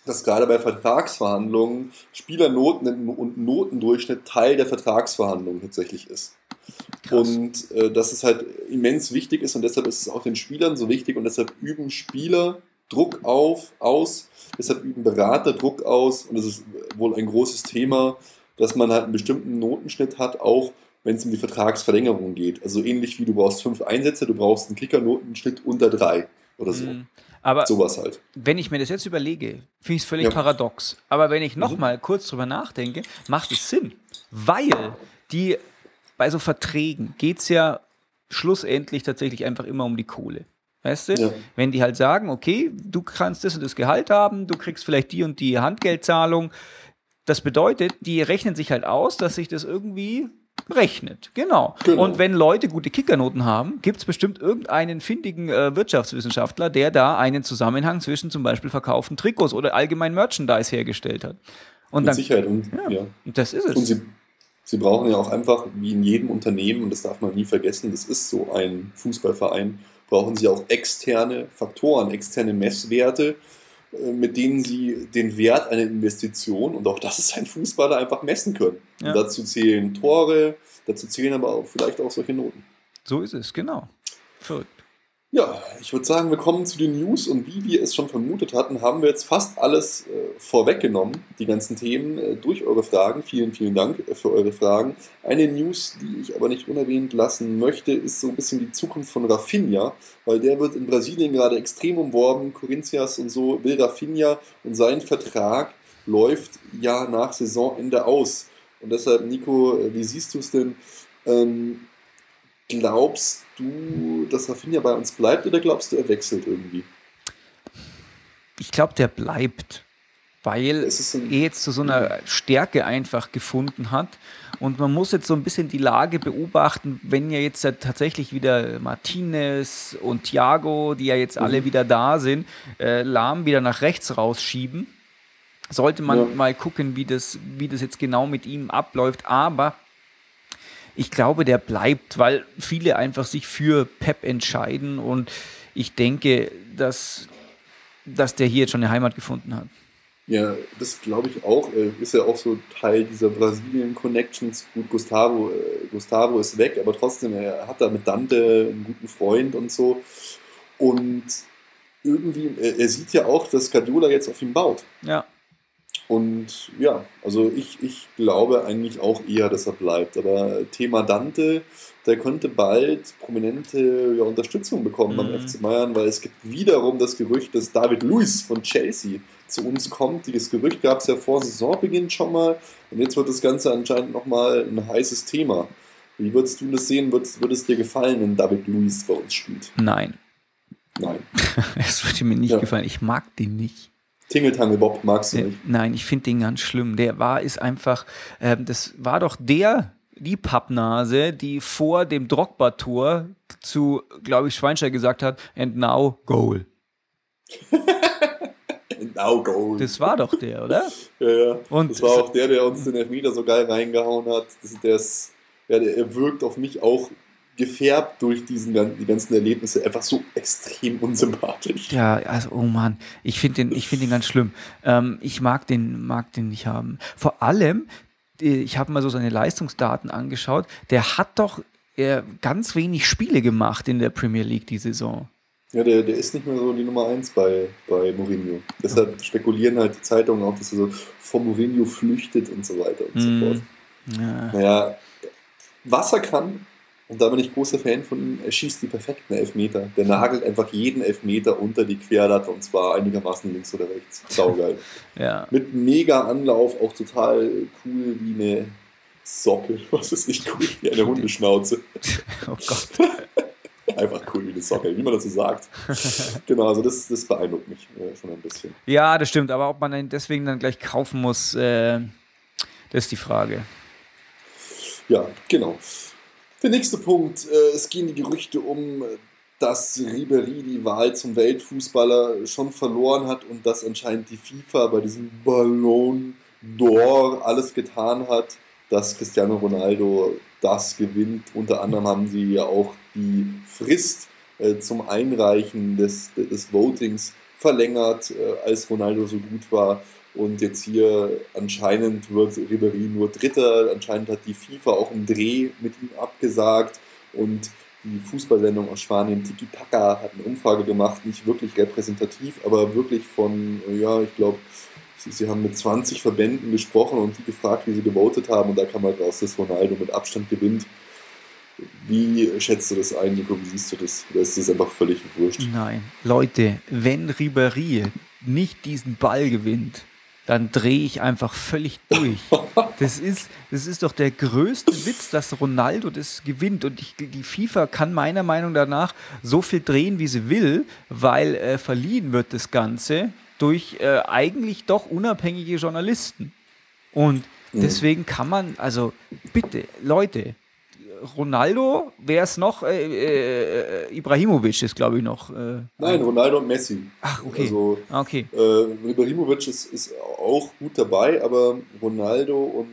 dass gerade bei Vertragsverhandlungen Spielernoten und Notendurchschnitt Teil der Vertragsverhandlungen tatsächlich ist. Krass. Und äh, dass es halt immens wichtig ist und deshalb ist es auch den Spielern so wichtig und deshalb üben Spieler Druck auf, aus, deshalb üben Berater Druck aus und das ist wohl ein großes Thema, dass man halt einen bestimmten Notenschnitt hat, auch wenn es um die Vertragsverlängerung geht. Also ähnlich wie du brauchst fünf Einsätze, du brauchst einen Kickernotenschnitt unter drei oder so. Mhm. Aber Sowas halt. wenn ich mir das jetzt überlege, finde ich es völlig ja. paradox. Aber wenn ich nochmal mhm. kurz drüber nachdenke, macht es Sinn. Weil die bei so Verträgen geht es ja schlussendlich tatsächlich einfach immer um die Kohle. Weißt du? Ja. Wenn die halt sagen, okay, du kannst das und das Gehalt haben, du kriegst vielleicht die und die Handgeldzahlung. Das bedeutet, die rechnen sich halt aus, dass sich das irgendwie rechnet. Genau. genau. Und wenn Leute gute Kickernoten haben, gibt es bestimmt irgendeinen findigen äh, Wirtschaftswissenschaftler, der da einen Zusammenhang zwischen zum Beispiel verkauften Trikots oder allgemein Merchandise hergestellt hat. Und Mit dann, Sicherheit. Und, ja, ja. Und das ist es. Und sie, sie brauchen ja auch einfach, wie in jedem Unternehmen, und das darf man nie vergessen, das ist so ein Fußballverein, brauchen sie auch externe Faktoren, externe Messwerte, äh, mit denen sie den Wert einer Investition, und auch das ist ein Fußballer, einfach messen können. Ja. Dazu zählen Tore, dazu zählen aber auch vielleicht auch solche Noten. So ist es, genau. Verrückt. Ja, ich würde sagen, wir kommen zu den News und wie wir es schon vermutet hatten, haben wir jetzt fast alles äh, vorweggenommen, die ganzen Themen, äh, durch eure Fragen. Vielen, vielen Dank äh, für eure Fragen. Eine News, die ich aber nicht unerwähnt lassen möchte, ist so ein bisschen die Zukunft von Rafinha, weil der wird in Brasilien gerade extrem umworben. Corinthians und so will Rafinha und sein Vertrag läuft ja nach Saisonende aus. Und deshalb, Nico, äh, wie siehst du es denn? Ähm, glaubst du, dass Rafinha bei uns bleibt oder glaubst du, er wechselt irgendwie? Ich glaube, der bleibt, weil er jetzt zu so einer Stärke einfach gefunden hat. Und man muss jetzt so ein bisschen die Lage beobachten, wenn ja jetzt tatsächlich wieder Martinez und Thiago, die ja jetzt mhm. alle wieder da sind, äh, Lahm wieder nach rechts rausschieben. Sollte man ja. mal gucken, wie das, wie das jetzt genau mit ihm abläuft. Aber ich glaube, der bleibt, weil viele einfach sich für Pep entscheiden und ich denke, dass, dass der hier jetzt schon eine Heimat gefunden hat. Ja, das glaube ich auch. Ist ja auch so Teil dieser Brasilien-Connections. Gut, Gustavo, äh, Gustavo ist weg, aber trotzdem, er hat da mit Dante einen guten Freund und so. Und irgendwie, er sieht ja auch, dass Guardiola jetzt auf ihn baut. Ja. Und ja, also ich, ich glaube eigentlich auch eher, dass er bleibt. Aber Thema Dante, der könnte bald prominente ja, Unterstützung bekommen mhm. beim FC Bayern, weil es gibt wiederum das Gerücht, dass David Luiz von Chelsea zu uns kommt. Dieses Gerücht gab es ja vor Saisonbeginn schon mal. Und jetzt wird das Ganze anscheinend nochmal ein heißes Thema. Wie würdest du das sehen? Würde es dir gefallen, wenn David Luiz bei uns spielt? Nein. Nein. Es würde mir nicht ja. gefallen. Ich mag den nicht. Tingeltangel Bob magst du nicht? Nein, ich finde den ganz schlimm. Der war, ist einfach, äh, das war doch der, die Pappnase, die vor dem Drogba-Tor zu, glaube ich, Schweinsteiger gesagt hat, and now goal. and now goal. Das war doch der, oder? ja, ja. Und das war auch der, der uns den Elfmeter so geil reingehauen hat. Das, der, ist, ja, der, er wirkt auf mich auch gefärbt durch diesen, die ganzen Erlebnisse einfach so extrem unsympathisch. Ja, also, oh Mann, ich finde den, find den ganz schlimm. Ähm, ich mag den, mag den nicht haben. Vor allem, äh, ich habe mal so seine Leistungsdaten angeschaut, der hat doch äh, ganz wenig Spiele gemacht in der Premier League die Saison. Ja, der, der ist nicht mehr so die Nummer 1 bei, bei Mourinho. Deshalb spekulieren halt die Zeitungen auch, dass er so vor Mourinho flüchtet und so weiter und mm. so fort. Ja. Naja, was er kann, Und da bin ich großer Fan von ihm. Er schießt die perfekten Elfmeter. Der nagelt einfach jeden Elfmeter unter die Querlatte und zwar einigermaßen links oder rechts. Saugeil. Ja. Mit mega Anlauf, auch total cool wie eine Socke. Was ist nicht cool? Wie eine Hundeschnauze. Oh Gott. Einfach cool wie eine Socke, wie man dazu sagt. Genau, also das, das beeindruckt mich äh, schon ein bisschen. Ja, das stimmt. Aber ob man ihn deswegen dann gleich kaufen muss, äh, das ist die Frage. Ja, genau. Der nächste Punkt. Äh, es gehen die Gerüchte um, dass Ribery die Wahl zum Weltfußballer schon verloren hat und dass anscheinend die FIFA bei diesem Ballon d'Or alles getan hat, dass Cristiano Ronaldo das gewinnt. Unter anderem haben sie ja auch die Frist äh, zum Einreichen des, des Votings verlängert, äh, als Ronaldo so gut war. Und jetzt hier anscheinend wird Ribéry nur Dritter. Anscheinend hat die FIFA auch einen Dreh mit ihm abgesagt. Und die Fußballsendung aus Spanien, Tiki Taka, hat eine Umfrage gemacht. Nicht wirklich repräsentativ, aber wirklich von, ja, ich glaube, sie, sie, haben mit 20 Verbänden gesprochen und die gefragt, wie sie gewotet haben. Und da kam halt raus, dass Ronaldo mit Abstand gewinnt. Wie schätzt du das ein, Nico? Wie siehst du das? Oder ist das einfach völlig wurscht? Nein. Leute, wenn Ribéry nicht diesen Ball gewinnt, dann drehe ich einfach völlig durch. Das ist, das ist doch der größte Witz, dass Ronaldo das gewinnt. Und ich, die FIFA kann meiner Meinung nach so viel drehen, wie sie will, weil äh, verliehen wird das Ganze durch äh, eigentlich doch unabhängige Journalisten. Und mhm. deswegen kann man, also bitte, Leute, Ronaldo, wer ist noch? Äh, äh, Ibrahimovic ist, glaube ich, noch. Äh, Nein, Ronaldo und Messi. Ach, okay. Also, okay. Äh, Ibrahimovic ist, ist auch gut dabei, aber Ronaldo und.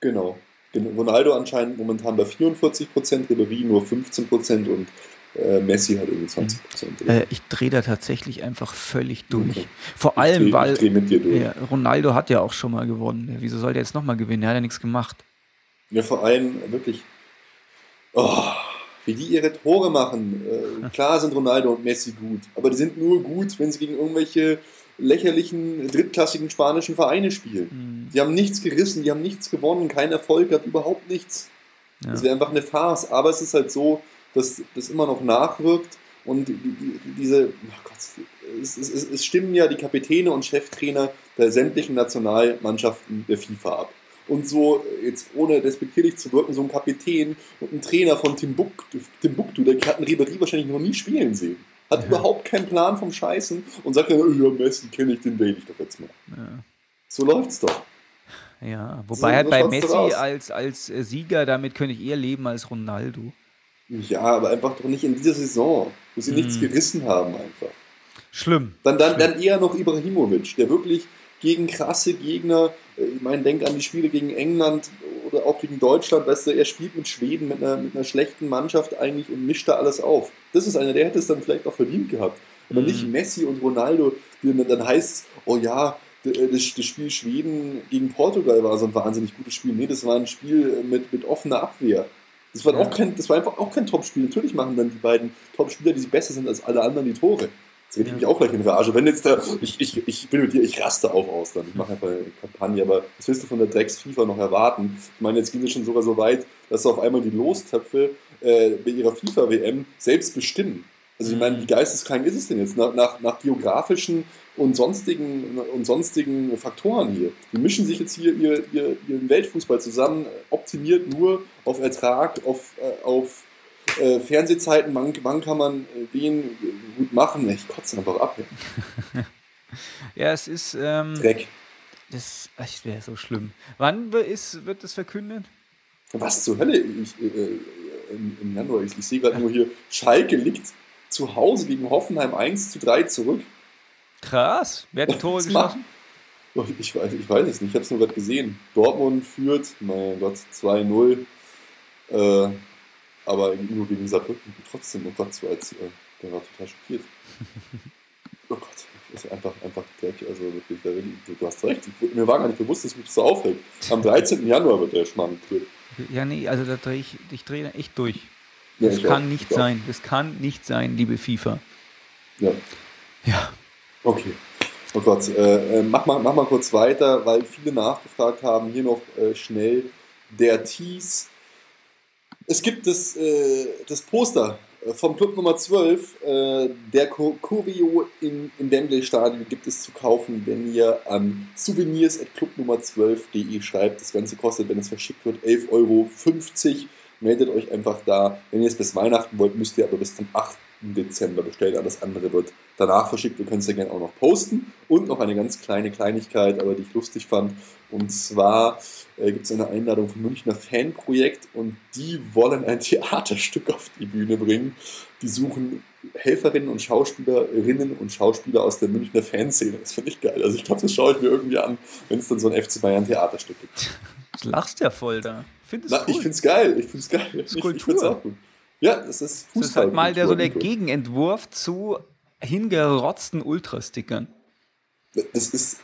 Genau. Ronaldo anscheinend momentan bei 44%, Ribéry nur 15% und äh, Messi hat irgendwie 20%. Äh, ich drehe da tatsächlich einfach völlig durch. Okay. Vor allem, dreh, weil ja, Ronaldo hat ja auch schon mal gewonnen. Wieso soll der jetzt nochmal gewinnen? Er hat ja nichts gemacht. Ja, vor allem wirklich, oh, wie die ihre Tore machen. Äh, klar sind Ronaldo und Messi gut, aber die sind nur gut, wenn sie gegen irgendwelche lächerlichen, drittklassigen spanischen Vereine spielen. Mhm. Die haben nichts gerissen, die haben nichts gewonnen, keinen Erfolg gehabt, überhaupt nichts. Ja. Das wäre einfach eine Farce. Aber es ist halt so, dass das immer noch nachwirkt und diese, oh Gott, es, es, es stimmen ja die Kapitäne und Cheftrainer der sämtlichen Nationalmannschaften der FIFA ab und so, jetzt ohne despektierlich zu wirken, so ein Kapitän und ein Trainer von Timbuktu, Timbuktu der hat einen Ribéry wahrscheinlich noch nie spielen sehen. Hat ja. überhaupt keinen Plan vom Scheißen und sagt dann, oh, ja, Messi kenne ich, den ich doch jetzt mal. Ja. So läuft's doch. Ja, wobei so, halt bei Messi als, als Sieger, damit könnte ich eher leben als Ronaldo. Ja, aber einfach doch nicht in dieser Saison, wo sie hm. nichts gerissen haben einfach. Schlimm. Dann, dann, Schlimm. dann eher noch Ibrahimovic, der wirklich gegen krasse Gegner. Äh, ich meine, denk an die Spiele gegen England oder auch gegen Deutschland. Weißt du, er spielt mit Schweden, mit einer, mit einer schlechten Mannschaft eigentlich und mischt da alles auf. Das ist einer, der hätte es dann vielleicht auch verdient gehabt. Aber mhm. nicht Messi und Ronaldo, die dann heißt, oh ja, das, das Spiel Schweden gegen Portugal war so ein wahnsinnig gutes Spiel. Nee, das war ein Spiel mit, mit offener Abwehr. Das war, ja. auch kein, das war einfach auch kein Top-Spiel. Natürlich machen dann die beiden Top-Spieler, die besser sind als alle anderen, die Tore. Jetzt rede ich mich auch gleich in Rage. Wenn jetzt da, ich, ich, ich bin mit dir, ich raste auch aus dann. Ich mache einfach eine Kampagne, aber was willst du von der Drecks FIFA noch erwarten? Ich meine, jetzt ging es schon sogar so weit, dass auf einmal die Lostöpfe äh, bei ihrer FIFA-WM selbst bestimmen. Also ich meine, wie geisteskrank ist es denn jetzt? Nach, nach, nach geografischen und sonstigen, und sonstigen Faktoren hier. Die mischen sich jetzt hier ihr, ihr, ihren Weltfußball zusammen, optimiert nur auf Ertrag, auf, äh, auf äh, Fernsehzeiten, wann, wann, kann man äh, wen gut machen? Ich kotze einfach ab. Ja, ja es ist. Ähm, Dreck. Das, das wäre so schlimm. Wann ist, wird das verkündet? Was zur Hölle? Ich, äh, äh im, im, Januar. Ich, ich sehe gerade nur hier, Schalke liegt zu Hause gegen Hoffenheim 1 zu 3 zurück. Krass. Wer hat die Tore geschossen? Oh, ich weiß, ich weiß es nicht, ich habe es nur gerade gesehen. Dortmund führt, mein Gott, 2-0. Äh, aber nur gegen Saarbrücken trotzdem, oh Gott, so als, äh, der war total schockiert. oh Gott, das ist einfach, einfach Dreck, also wirklich, du, hast recht, ich, mir war gar nicht bewusst, dass mich das so aufregt. Am 13. Januar wird der Schmarrn gekürt. Ja, nee, also da drehe ich, ich drehe echt durch. Das ja, kann auch, nicht sein, das kann nicht sein, liebe FIFA. Ja. Ja. Okay. Oh Gott, äh, äh, mach, mal, mach mal kurz weiter, weil viele nachgefragt haben, hier noch äh, schnell der Tease es gibt das, äh, das Poster äh, vom Club Nummer 12, äh, der Curio in, im Wembley Stadion gibt es zu kaufen, wenn ihr an souvenirs.clubnummer12.de schreibt. Das Ganze kostet, wenn es verschickt wird, 11,50 Euro. Meldet euch einfach da. Wenn ihr es bis Weihnachten wollt, müsst ihr aber bis zum 8. Dezember bestellen. Alles andere wird danach verschickt. Wir können es ja gerne auch noch posten. Und noch eine ganz kleine Kleinigkeit, aber die ich lustig fand. Und zwar äh, gibt es eine Einladung vom Münchner Fanprojekt und die wollen ein Theaterstück auf die Bühne bringen. Die suchen Helferinnen und Schauspielerinnen und Schauspieler aus der Münchner Fanszene. Das finde ich geil. Also ich glaube, das schaue ich mir irgendwie an, wenn es dann so ein FC Bayern Theaterstück gibt. Du lachst ja voll da. Find Na, cool. Ich finde es geil. Ich finde es geil. Das ist Kultur. Ich, ich auch gut. Ja, das ist Fußball. Das ist halt mal der, so der Gegenentwurf zu hingerotzten Ultrastickern. Das ist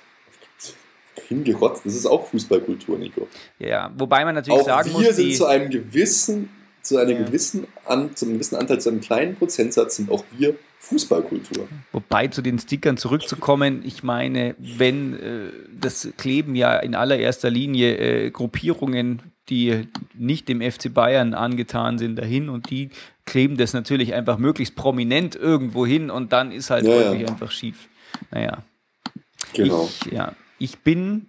hingerotzt. Das ist auch Fußballkultur, Nico. Ja, wobei man natürlich auch sagen wir muss, sind zu einem gewissen, zu einem ja. gewissen, an, zu einem gewissen Anteil, zu einem kleinen Prozentsatz sind auch wir Fußballkultur. Wobei zu den Stickern zurückzukommen, ich meine, wenn äh, das kleben ja in allererster Linie äh, Gruppierungen, die nicht dem FC Bayern angetan sind, dahin und die kleben das natürlich einfach möglichst prominent irgendwo hin und dann ist halt ja, häufig ja. einfach schief. Naja. Genau. Ich, ja, ich bin,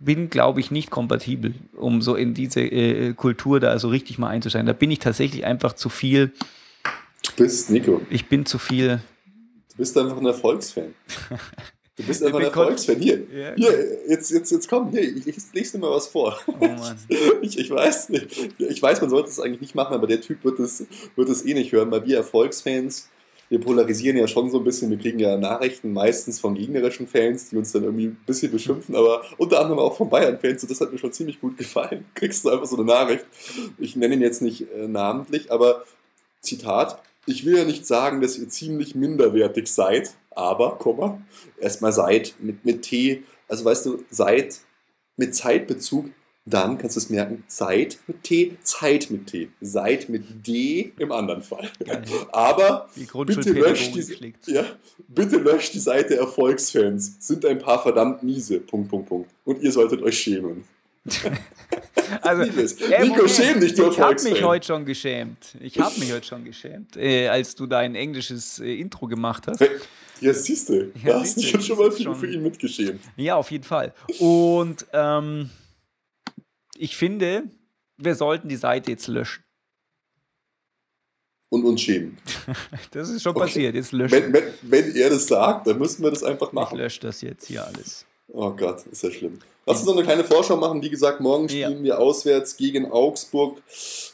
bin glaube ich, nicht kompatibel, um so in diese äh, Kultur da so richtig mal einzusteigen. Da bin ich tatsächlich einfach zu viel. Du bist Nico. Ich bin zu viel. Du bist einfach ein Erfolgsfan. Du bist einfach ein Erfolgsfan. Hier, ja. hier, jetzt, jetzt, jetzt komm, hier, ich, ich lese dir mal was vor. Oh Mann. Ich, ich, weiß, ich weiß, man sollte es eigentlich nicht machen, aber der Typ wird es, wird es eh nicht hören, weil wir Erfolgsfans wir polarisieren ja schon so ein bisschen. Wir kriegen ja Nachrichten meistens von gegnerischen Fans, die uns dann irgendwie ein bisschen beschimpfen, aber unter anderem auch von Bayern-Fans. Und das hat mir schon ziemlich gut gefallen. Kriegst du einfach so eine Nachricht. Ich nenne ihn jetzt nicht äh, namentlich, aber Zitat. Ich will ja nicht sagen, dass ihr ziemlich minderwertig seid, aber, Komma, erstmal seid mit, mit T, also weißt du, seid mit Zeitbezug dann kannst du es merken, Zeit mit T, Zeit mit T, Seit mit D im anderen Fall. Aber bitte löscht, die, ja, bitte löscht die Seite Erfolgsfans. Sind ein paar verdammt miese. Punkt, Punkt, Punkt. Und ihr solltet euch schämen. also, äh, Nico, schäm dich, du Ich habe mich heute schon geschämt. Ich habe mich heute schon geschämt, äh, als du dein englisches äh, Intro gemacht hast. Ja, siehst du. Ja, da hast du schon mal viel schon... für ihn mitgeschämt. Ja, auf jeden Fall. Und ähm, ich finde, wir sollten die Seite jetzt löschen. Und uns schämen. das ist schon okay. passiert, jetzt löschen. Wenn, wenn, wenn, er das sagt, dann müssen wir das einfach machen. Ich lösche das jetzt hier alles. Oh Gott, ist ja schlimm. Lass uns noch eine kleine Vorschau machen. Wie gesagt, morgen spielen ja. wir auswärts gegen Augsburg.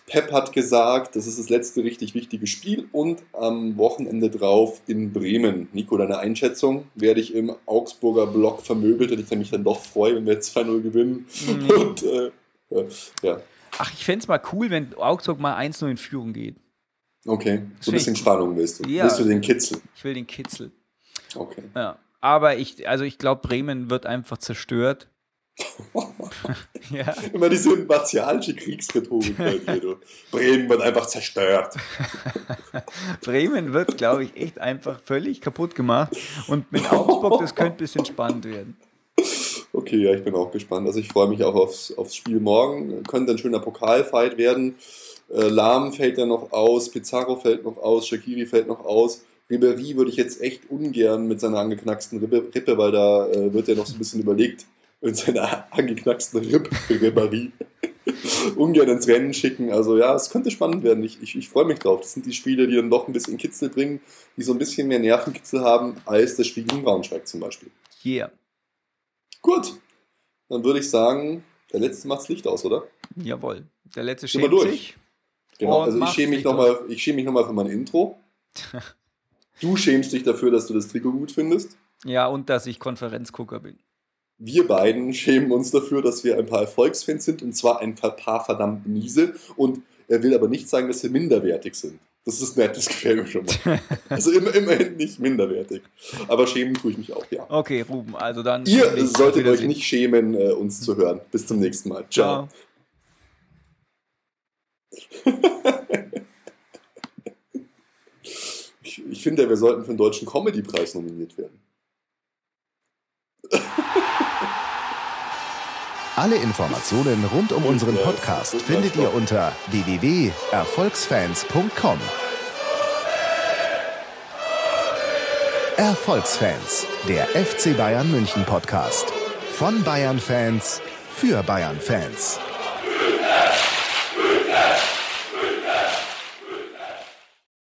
Pep hat gesagt, das ist das letzte richtig wichtige Spiel und am Wochenende drauf in Bremen. Nico, deine Einschätzung? Werde ich im Augsburger Block vermöbelt und ich mich dann doch freue, wenn wir 2-0 gewinnen? Mhm. Und äh, ja. Ach, ich fände es mal cool, wenn Augsburg mal 1-0 in Führung geht. Okay, so ein bisschen Spannung willst du. Ja, willst du den Kitzel? Ich will den Kitzel. Okay. Ja. Aber ich, also ich glaube, Bremen wird einfach zerstört. ja. Immer diese martialische Kriegsrhetorik bei dir. Bremen wird einfach zerstört. Bremen wird, glaube ich, echt einfach völlig kaputt gemacht. Und mit Augsburg, das könnte ein bisschen spannend werden. Okay, ja, ich bin auch gespannt. Also ich freue mich auch aufs, aufs Spiel morgen. Könnte ein schöner Pokalfight werden. Äh, Lahm fällt ja noch aus, Pizarro fällt noch aus, Shakiri fällt noch aus. Ribery würde ich jetzt echt ungern mit seiner angeknacksten Rippe, Rippe weil da äh, wird ja noch so ein bisschen überlegt, mit seiner angeknacksten Rippe, Ribery, ungern ins Rennen schicken. Also ja, es könnte spannend werden. Ich, ich, ich freue mich drauf. Das sind die Spiele, die dann doch ein bisschen Kitzel bringen, die so ein bisschen mehr Nervenkitzel haben als das Spiel gegen Braunschweig zum Beispiel. Yeah. Gut, dann würde ich sagen, der letzte macht's Licht aus, oder? Jawohl, der letzte schämt durch. sich. Genau, also ich schäme mich nochmal noch für mein Intro. du schämst dich dafür, dass du das Trikot gut findest. Ja, und dass ich Konferenzgucker bin. Wir beiden schämen uns dafür, dass wir ein paar Erfolgsfans sind und zwar ein paar verdammt miese. Und er will aber nicht sagen, dass wir minderwertig sind. Das ist nett, das gefällt mir schon mal. Also immer, immerhin nicht minderwertig. Aber schämen tue ich mich auch, ja. Okay, Ruben, also dann. Ihr solltet euch nicht schämen, äh, uns zu hören. Bis zum nächsten Mal. Ciao. ich, ich finde, wir sollten für den Deutschen Comedy-Preis nominiert werden. Alle Informationen rund um unseren Podcast findet ihr unter www.erfolgsfans.com. Erfolgsfans, der FC Bayern München Podcast. Von Bayern Fans für Bayern Fans.